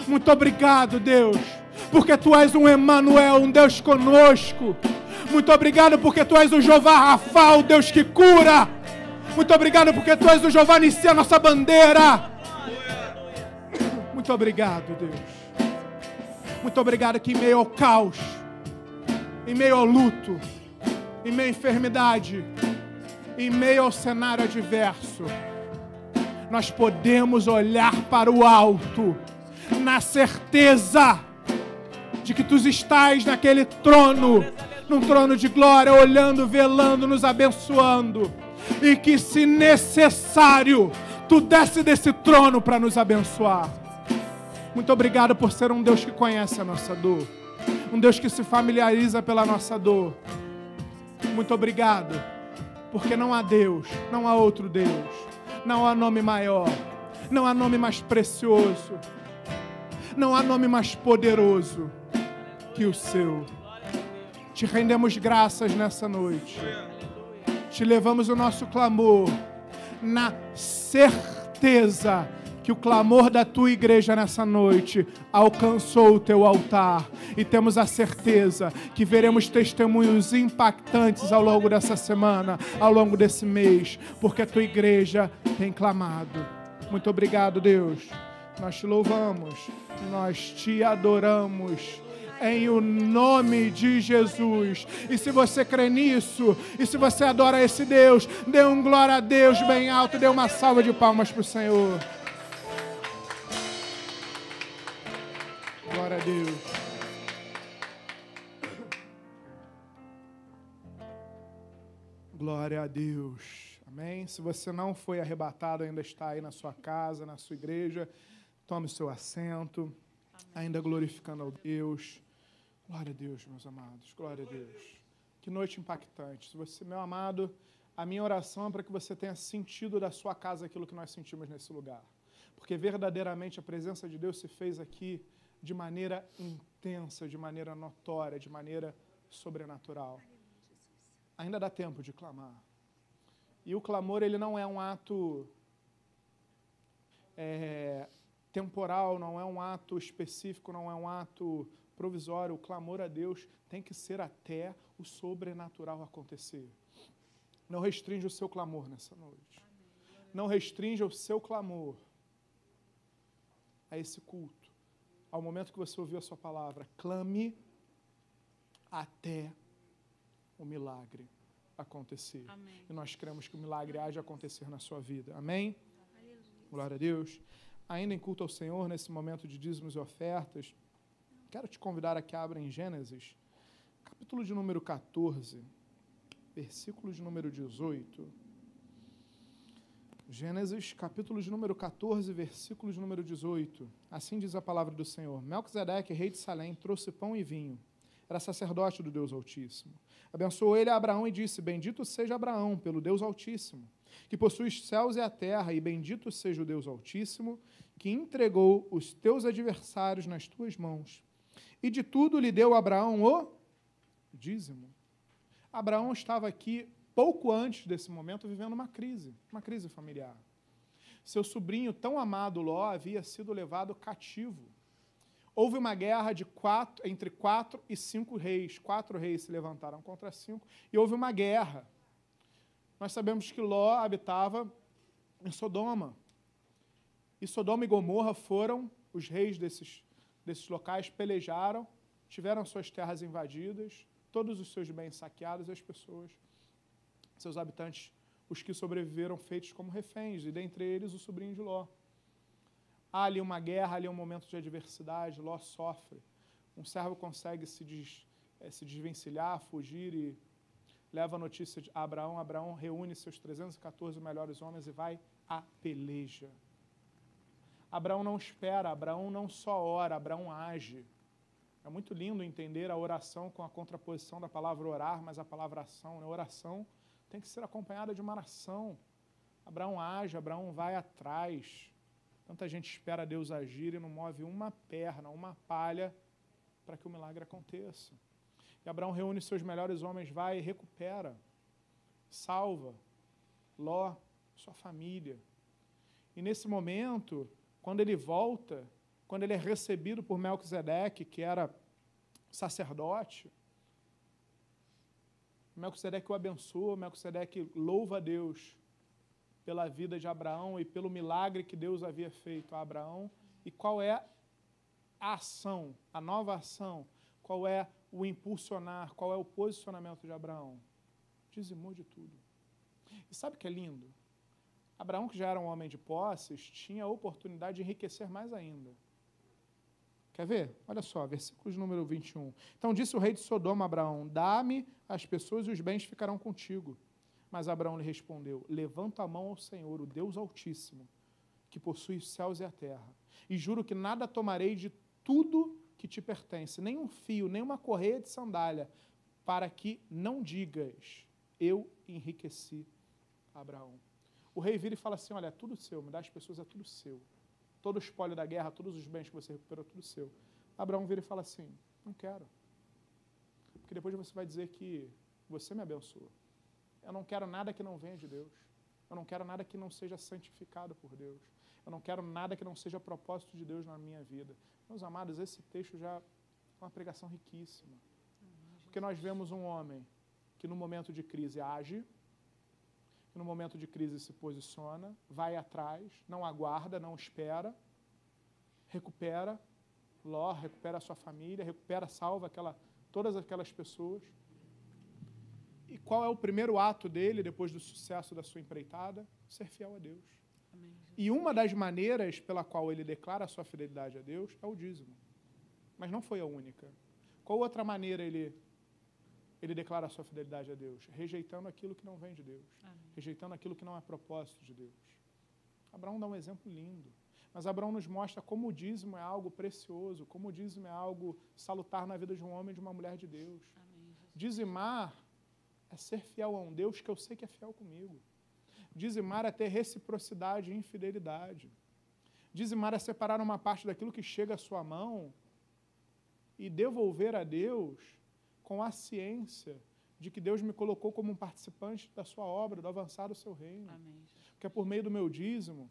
Muito obrigado, Deus, porque tu és um Emanuel, um Deus conosco. Muito obrigado porque tu és o Jeová Rafa, o Deus que cura. Muito obrigado porque tu és o Jeová Nissi, a nossa bandeira. Muito obrigado, Deus. Muito obrigado que em meio ao caos, em meio ao luto, em meio à enfermidade, em meio ao cenário adverso, nós podemos olhar para o alto, na certeza de que tu estás naquele trono, num trono de glória, olhando, velando, nos abençoando, e que se necessário, tu desce desse trono para nos abençoar. Muito obrigado por ser um Deus que conhece a nossa dor, um Deus que se familiariza pela nossa dor. Muito obrigado, porque não há Deus, não há outro Deus, não há nome maior, não há nome mais precioso, não há nome mais poderoso que o seu. Te rendemos graças nessa noite. Te levamos o nosso clamor na certeza que o clamor da tua igreja nessa noite alcançou o teu altar e temos a certeza que veremos testemunhos impactantes ao longo dessa semana, ao longo desse mês, porque a tua igreja tem clamado. Muito obrigado, Deus. Nós te louvamos, nós te adoramos em o nome de Jesus. E se você crê nisso, e se você adora esse Deus, dê um glória a Deus bem alto, dê uma salva de palmas para o Senhor. Glória a Deus. Glória a Deus. Amém. Se você não foi arrebatado, ainda está aí na sua casa, na sua igreja, tome seu assento, ainda glorificando ao Deus. Glória a Deus, meus amados. Glória a Deus. Que noite impactante. Se você, meu amado, a minha oração é para que você tenha sentido da sua casa aquilo que nós sentimos nesse lugar. Porque verdadeiramente a presença de Deus se fez aqui de maneira intensa, de maneira notória, de maneira sobrenatural. Ainda dá tempo de clamar. E o clamor, ele não é um ato é, temporal, não é um ato específico, não é um ato provisório. O clamor a Deus tem que ser até o sobrenatural acontecer. Não restringe o seu clamor nessa noite. Não restringe o seu clamor a esse culto. Ao momento que você ouviu a sua palavra, clame até o milagre acontecer. Amém. E nós cremos que o milagre de acontecer na sua vida. Amém? Glória a Deus. Ainda em culto ao Senhor, nesse momento de dízimos e ofertas, quero te convidar a que abra em Gênesis, capítulo de número 14, versículo de número 18. Gênesis, capítulo de número 14, versículo de número 18. Assim diz a palavra do Senhor: Melquisedeque, rei de Salém, trouxe pão e vinho. Era sacerdote do Deus Altíssimo. Abençoou ele a Abraão e disse: Bendito seja Abraão pelo Deus Altíssimo, que possui os céus e a terra, e bendito seja o Deus Altíssimo, que entregou os teus adversários nas tuas mãos. E de tudo lhe deu Abraão o dízimo. Abraão estava aqui pouco antes desse momento vivendo uma crise, uma crise familiar. Seu sobrinho tão amado Ló havia sido levado cativo. Houve uma guerra de quatro, entre quatro e cinco reis. Quatro reis se levantaram contra cinco e houve uma guerra. Nós sabemos que Ló habitava em Sodoma. E Sodoma e Gomorra foram os reis desses, desses locais, pelejaram, tiveram suas terras invadidas, todos os seus bens saqueados as pessoas, seus habitantes, os que sobreviveram, feitos como reféns, e dentre eles o sobrinho de Ló. Há ali uma guerra, ali um momento de adversidade, Ló sofre. Um servo consegue se, des, eh, se desvencilhar, fugir e leva a notícia de Abraão. Abraão reúne seus 314 melhores homens e vai à peleja. Abraão não espera, Abraão não só ora, Abraão age. É muito lindo entender a oração com a contraposição da palavra orar, mas a palavra ação. Né? Oração tem que ser acompanhada de uma ação. Abraão age, Abraão vai atrás. Tanta gente espera Deus agir e não move uma perna, uma palha para que o milagre aconteça. E Abraão reúne seus melhores homens, vai e recupera, salva Ló, sua família. E nesse momento, quando ele volta, quando ele é recebido por Melquisedeque, que era sacerdote. Melquisedeque o abençoa, Melquisedeque louva a Deus pela vida de Abraão e pelo milagre que Deus havia feito a Abraão. E qual é a ação, a nova ação? Qual é o impulsionar? Qual é o posicionamento de Abraão? Dizimou de tudo. E sabe o que é lindo? Abraão, que já era um homem de posses, tinha a oportunidade de enriquecer mais ainda. Quer ver? Olha só, versículos número 21. Então disse o rei de Sodoma a Abraão: Dá-me as pessoas e os bens ficarão contigo. Mas Abraão lhe respondeu: Levanto a mão ao Senhor, o Deus Altíssimo, que possui os céus e a terra, e juro que nada tomarei de tudo que te pertence, nem um fio, nem uma correia de sandália, para que não digas: Eu enriqueci Abraão. O rei vira e fala assim: Olha, é tudo seu, me dá as pessoas, é tudo seu. Todo o espólio da guerra, todos os bens que você recuperou, é tudo seu. Abraão vira e fala assim: Não quero. Porque depois você vai dizer que você me abençoa. Eu não quero nada que não venha de Deus. Eu não quero nada que não seja santificado por Deus. Eu não quero nada que não seja propósito de Deus na minha vida. Meus amados, esse texto já é uma pregação riquíssima. Porque nós vemos um homem que no momento de crise age, no momento de crise se posiciona, vai atrás, não aguarda, não espera, recupera Ló, recupera a sua família, recupera, salva aquela, todas aquelas pessoas. E qual é o primeiro ato dele depois do sucesso da sua empreitada? Ser fiel a Deus. Amém. E uma das maneiras pela qual ele declara a sua fidelidade a Deus é o dízimo. Mas não foi a única. Qual outra maneira ele, ele declara a sua fidelidade a Deus? Rejeitando aquilo que não vem de Deus. Amém. Rejeitando aquilo que não é propósito de Deus. Abraão dá um exemplo lindo. Mas Abraão nos mostra como o dízimo é algo precioso, como o dízimo é algo salutar na vida de um homem e de uma mulher de Deus. Amém. Dizimar é ser fiel a um Deus que eu sei que é fiel comigo. Dizimar é ter reciprocidade e infidelidade. Dizimar é separar uma parte daquilo que chega à sua mão e devolver a Deus com a ciência de que Deus me colocou como um participante da sua obra, do avançar do seu reino. Amém. Porque é por meio do meu dízimo,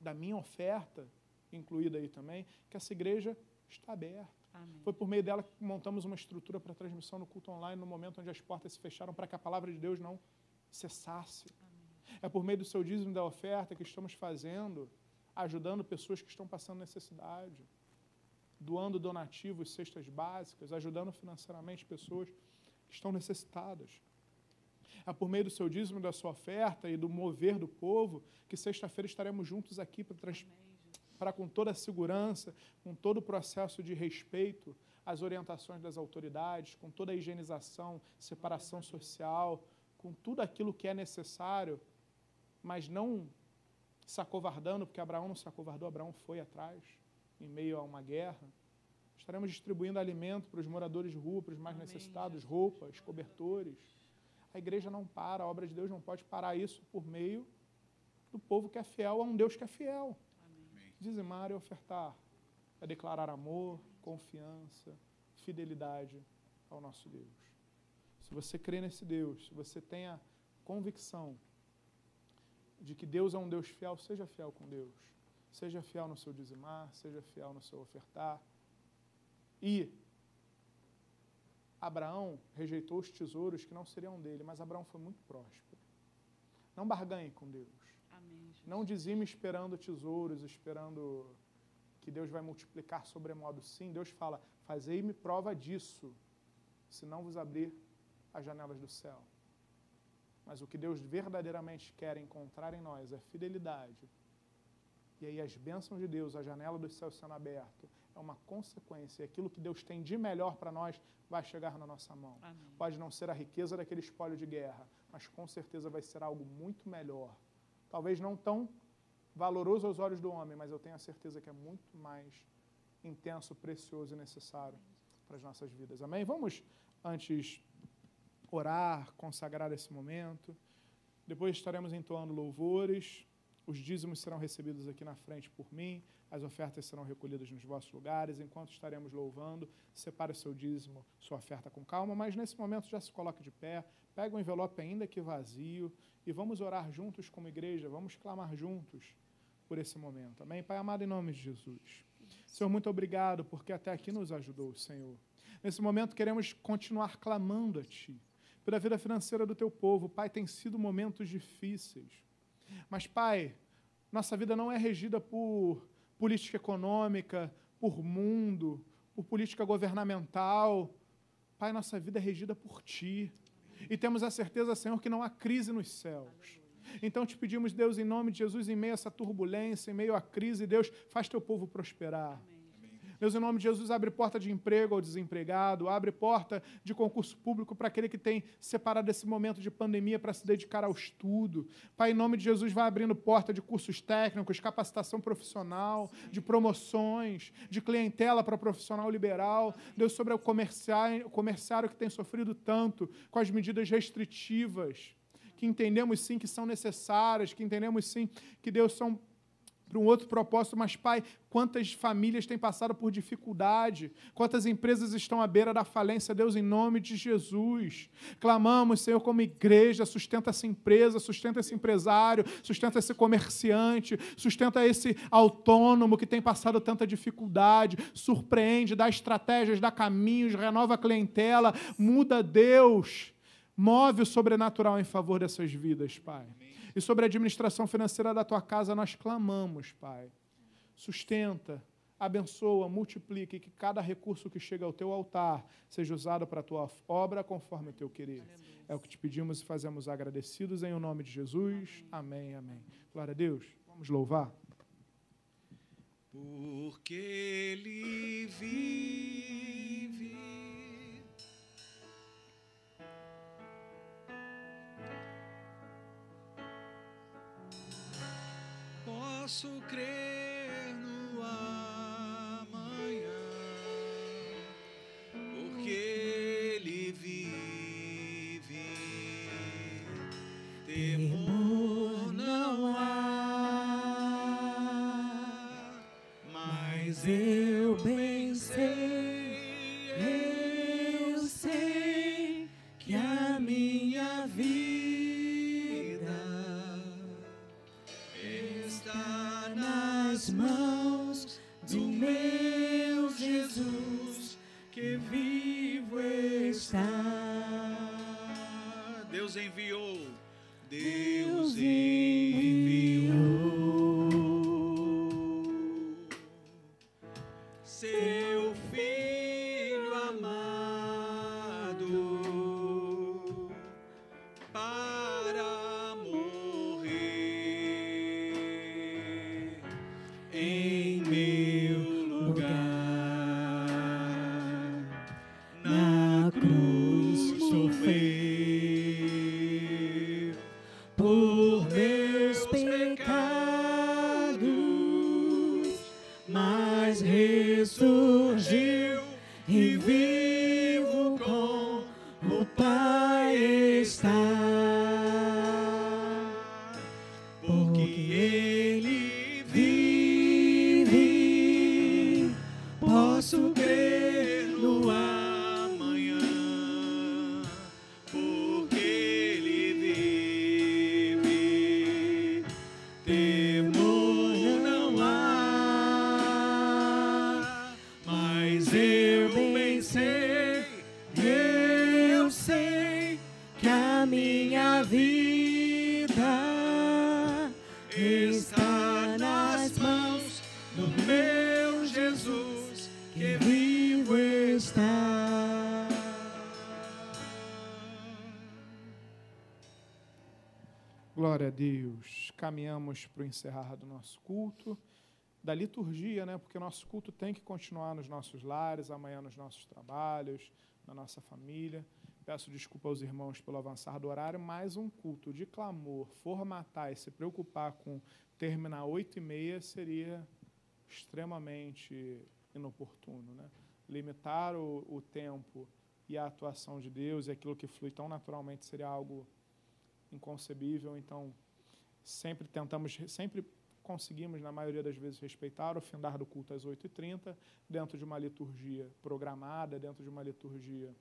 da minha oferta, incluída aí também, que essa igreja está aberta. Amém. Foi por meio dela que montamos uma estrutura para transmissão no culto online no momento onde as portas se fecharam para que a palavra de Deus não cessasse. É por meio do seu dízimo e da oferta que estamos fazendo, ajudando pessoas que estão passando necessidade, doando donativos, cestas básicas, ajudando financeiramente pessoas que estão necessitadas. É por meio do seu dízimo da sua oferta e do mover do povo que sexta-feira estaremos juntos aqui para trans- para com toda a segurança, com todo o processo de respeito às orientações das autoridades, com toda a higienização, separação social, com tudo aquilo que é necessário, mas não se acovardando, porque Abraão não se acovardou, Abraão foi atrás, em meio a uma guerra. Estaremos distribuindo alimento para os moradores de rua, para os mais Amém, necessitados, roupas, cobertores. A igreja não para, a obra de Deus não pode parar isso por meio do povo que é fiel a um Deus que é fiel. Amém. Dizimar e ofertar é declarar amor, confiança, fidelidade ao nosso Deus. Se você crê nesse Deus, se você tem a convicção de que Deus é um Deus fiel, seja fiel com Deus. Seja fiel no seu dizimar, seja fiel no seu ofertar. E Abraão rejeitou os tesouros que não seriam dele, mas Abraão foi muito próspero. Não barganhe com Deus. Amém. Não dizime esperando tesouros, esperando que Deus vai multiplicar sobremodo. Sim, Deus fala: Fazei-me prova disso, se não vos abrir as janelas do céu. Mas o que Deus verdadeiramente quer encontrar em nós é fidelidade. E aí as bênçãos de Deus, a janela dos céus sendo aberta, é uma consequência. Aquilo que Deus tem de melhor para nós vai chegar na nossa mão. Amém. Pode não ser a riqueza daquele espólio de guerra, mas com certeza vai ser algo muito melhor. Talvez não tão valoroso aos olhos do homem, mas eu tenho a certeza que é muito mais intenso, precioso e necessário para as nossas vidas. Amém? Vamos, antes, orar, consagrar esse momento. Depois estaremos entoando louvores. Os dízimos serão recebidos aqui na frente por mim, as ofertas serão recolhidas nos vossos lugares. Enquanto estaremos louvando, separe o seu dízimo, sua oferta com calma, mas nesse momento já se coloque de pé, pega o envelope ainda que vazio e vamos orar juntos como igreja, vamos clamar juntos por esse momento. Amém? Pai amado, em nome de Jesus. Senhor, muito obrigado porque até aqui nos ajudou, Senhor. Nesse momento, queremos continuar clamando a Ti pela vida financeira do Teu povo. Pai, tem sido momentos difíceis. Mas, Pai, nossa vida não é regida por política econômica, por mundo, por política governamental. Pai, nossa vida é regida por Ti. E temos a certeza, Senhor, que não há crise nos céus. Então te pedimos, Deus, em nome de Jesus, em meio a essa turbulência, em meio à crise, Deus, faz teu povo prosperar. Deus, em nome de Jesus, abre porta de emprego ao desempregado, abre porta de concurso público para aquele que tem separado esse momento de pandemia para se dedicar ao estudo. Pai, em nome de Jesus, vai abrindo porta de cursos técnicos, capacitação profissional, de promoções, de clientela para profissional liberal. Deus, sobre o comerciário, o comerciário que tem sofrido tanto com as medidas restritivas que entendemos sim que são necessárias, que entendemos sim que Deus são para um outro propósito, mas, Pai, quantas famílias têm passado por dificuldade, quantas empresas estão à beira da falência, Deus, em nome de Jesus. Clamamos, Senhor, como igreja, sustenta essa empresa, sustenta esse empresário, sustenta esse comerciante, sustenta esse autônomo que tem passado tanta dificuldade, surpreende, dá estratégias, dá caminhos, renova a clientela, muda Deus. Move o sobrenatural em favor dessas vidas, Pai. E sobre a administração financeira da tua casa, nós clamamos, Pai. Sustenta, abençoa, multiplique, que cada recurso que chega ao teu altar seja usado para a tua obra conforme o teu querer. É o que te pedimos e fazemos agradecidos em o nome de Jesus. Amém, amém. Glória a Deus. Vamos louvar. Porque ele vive. Posso crer Caminhamos para o encerrar do nosso culto, da liturgia, né? Porque nosso culto tem que continuar nos nossos lares, amanhã nos nossos trabalhos, na nossa família. Peço desculpa aos irmãos pelo avançar do horário, mas um culto de clamor, formatar e se preocupar com terminar oito e meia seria extremamente inoportuno, né? Limitar o, o tempo e a atuação de Deus e aquilo que flui tão naturalmente seria algo inconcebível. Então, sempre tentamos, sempre conseguimos, na maioria das vezes, respeitar o findar do culto às 8h30, dentro de uma liturgia programada, dentro de uma liturgia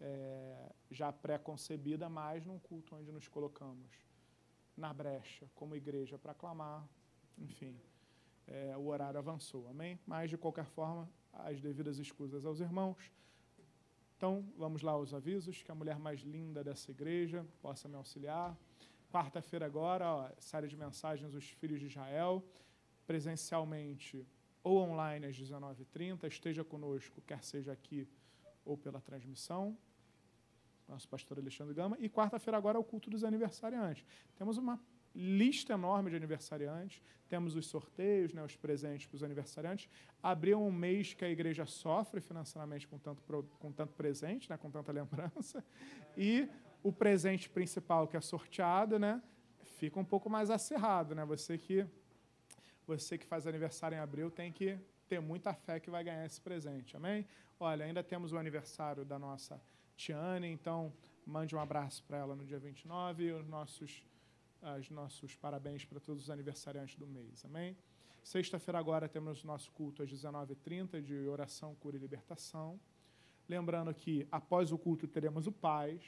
é, já pré-concebida, mas num culto onde nos colocamos na brecha, como igreja, para clamar, enfim. É, o horário avançou, amém? Mas, de qualquer forma, as devidas escusas aos irmãos. Então, vamos lá aos avisos, que a mulher mais linda dessa igreja possa me auxiliar. Quarta-feira agora, ó, série de mensagens Os Filhos de Israel, presencialmente ou online às 19h30. Esteja conosco, quer seja aqui ou pela transmissão. Nosso pastor Alexandre Gama. E quarta-feira agora é o culto dos aniversariantes. Temos uma lista enorme de aniversariantes, temos os sorteios, né, os presentes para os aniversariantes. Abriu um mês que a igreja sofre financeiramente com tanto, com tanto presente, né, com tanta lembrança, e o presente principal que é sorteado, né, fica um pouco mais acerrado, né? Você que você que faz aniversário em abril tem que ter muita fé que vai ganhar esse presente, amém? Olha, ainda temos o aniversário da nossa Tiane, então mande um abraço para ela no dia 29 e os nossos os nossos parabéns para todos os aniversariantes do mês. Amém? Sexta-feira agora temos nosso culto às 19h30 de oração, cura e libertação. Lembrando que após o culto teremos o Paz,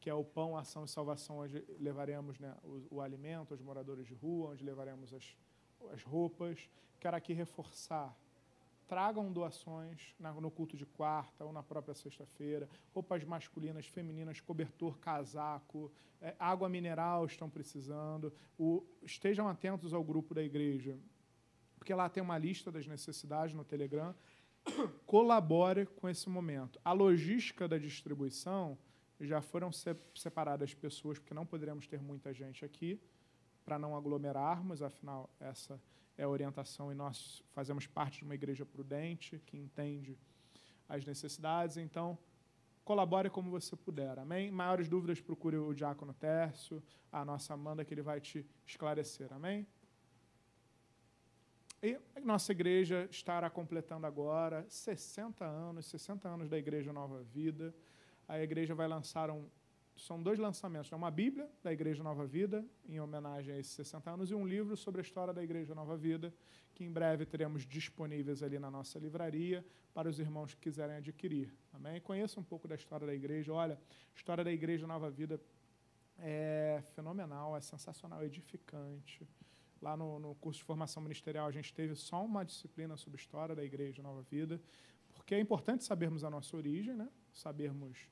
que é o pão, ação e salvação, onde levaremos né, o, o alimento aos moradores de rua, onde levaremos as, as roupas. Quero aqui reforçar tragam doações no culto de quarta ou na própria sexta-feira, roupas masculinas, femininas, cobertor, casaco, é, água mineral estão precisando. O, estejam atentos ao grupo da igreja, porque lá tem uma lista das necessidades no Telegram. Colabore com esse momento. A logística da distribuição já foram separadas pessoas, porque não poderemos ter muita gente aqui, para não aglomerarmos, afinal, essa é a orientação e nós fazemos parte de uma igreja prudente, que entende as necessidades. Então, colabore como você puder, amém? Maiores dúvidas, procure o diácono Tércio, a nossa Amanda, que ele vai te esclarecer, amém? E nossa igreja estará completando agora 60 anos, 60 anos da Igreja Nova Vida. A igreja vai lançar um, são dois lançamentos. Né? Uma Bíblia da Igreja Nova Vida, em homenagem a esses 60 anos, e um livro sobre a história da Igreja Nova Vida, que em breve teremos disponíveis ali na nossa livraria para os irmãos que quiserem adquirir. Amém? Conheça um pouco da história da igreja. Olha, a história da Igreja Nova Vida é fenomenal, é sensacional, é edificante. Lá no, no curso de formação ministerial, a gente teve só uma disciplina sobre história da Igreja Nova Vida, porque é importante sabermos a nossa origem, né? sabermos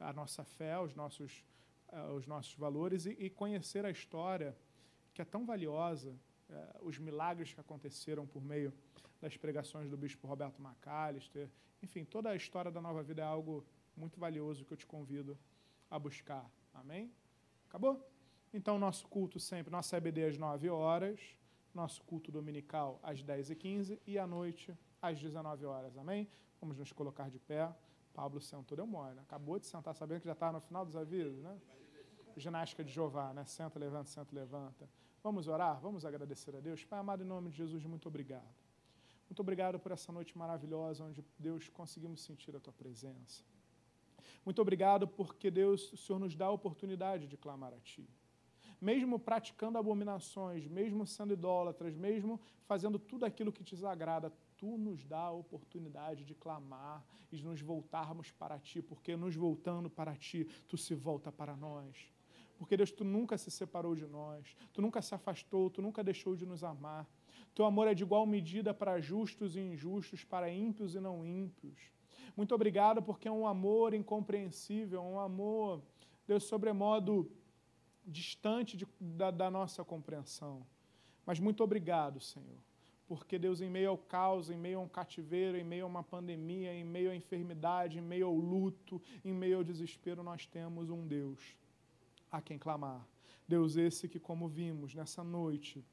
a nossa fé, os nossos, uh, os nossos valores e, e, conhecer a história que é tão valiosa, uh, os milagres que aconteceram por meio das pregações do bispo Roberto Macalister, enfim, toda a história da nova vida é algo muito valioso que eu te convido a buscar. Amém? Acabou? Então, nosso culto sempre, nossa EBD às 9 horas, nosso culto dominical às 10h15 e à noite às 19 horas. Amém? Vamos nos colocar de pé. Pablo sentou, deu mole, né? Acabou de sentar, sabendo que já estava no final dos avisos, né? Ginástica de Jeová, né? Senta, levanta, senta, levanta. Vamos orar? Vamos agradecer a Deus? Pai amado, em nome de Jesus, muito obrigado. Muito obrigado por essa noite maravilhosa, onde, Deus, conseguimos sentir a Tua presença. Muito obrigado porque, Deus, o Senhor nos dá a oportunidade de clamar a Ti. Mesmo praticando abominações, mesmo sendo idólatras, mesmo fazendo tudo aquilo que te desagrada, tu nos dá a oportunidade de clamar e de nos voltarmos para ti, porque nos voltando para ti, tu se volta para nós. Porque, Deus, tu nunca se separou de nós, tu nunca se afastou, tu nunca deixou de nos amar. Teu amor é de igual medida para justos e injustos, para ímpios e não ímpios. Muito obrigado, porque é um amor incompreensível, um amor, Deus, sobremodo distante de, da, da nossa compreensão. Mas muito obrigado, Senhor porque Deus, em meio ao caos, em meio a um cativeiro, em meio a uma pandemia, em meio à enfermidade, em meio ao luto, em meio ao desespero, nós temos um Deus a quem clamar. Deus esse que, como vimos nessa noite,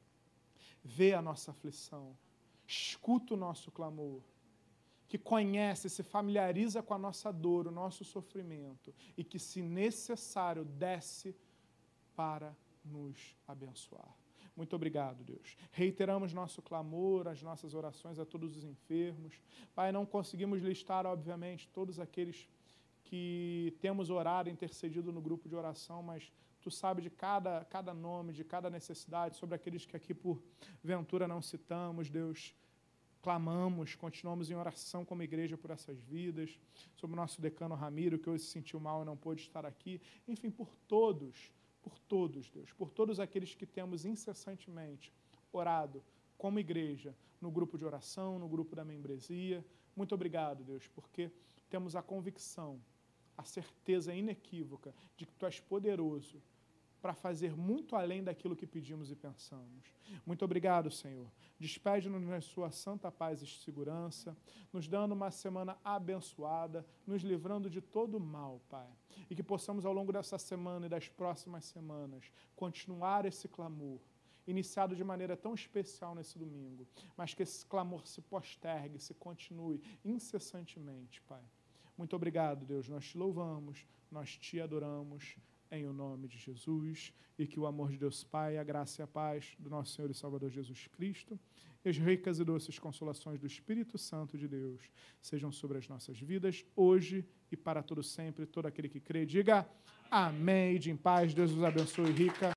vê a nossa aflição, escuta o nosso clamor, que conhece, se familiariza com a nossa dor, o nosso sofrimento e que, se necessário, desce para nos abençoar. Muito obrigado, Deus. Reiteramos nosso clamor, as nossas orações a todos os enfermos. Pai, não conseguimos listar, obviamente, todos aqueles que temos orado, intercedido no grupo de oração, mas tu sabes de cada, cada nome, de cada necessidade, sobre aqueles que aqui por ventura não citamos, Deus. Clamamos, continuamos em oração como igreja por essas vidas, sobre o nosso decano Ramiro, que hoje se sentiu mal e não pôde estar aqui, enfim, por todos por todos, Deus, por todos aqueles que temos incessantemente orado como igreja, no grupo de oração, no grupo da membresia. Muito obrigado, Deus, porque temos a convicção, a certeza inequívoca de que Tu és poderoso para fazer muito além daquilo que pedimos e pensamos. Muito obrigado, Senhor. Despede-nos na Sua santa paz e segurança, nos dando uma semana abençoada, nos livrando de todo mal, Pai. E que possamos, ao longo dessa semana e das próximas semanas, continuar esse clamor iniciado de maneira tão especial nesse domingo, mas que esse clamor se postergue, se continue incessantemente, Pai. Muito obrigado, Deus. Nós te louvamos, nós te adoramos em o nome de Jesus e que o amor de Deus Pai, a graça e a paz do nosso Senhor e Salvador Jesus Cristo e as ricas e doces consolações do Espírito Santo de Deus sejam sobre as nossas vidas hoje e para todo sempre. Todo aquele que crê, diga amém. De em paz, Deus os abençoe rica.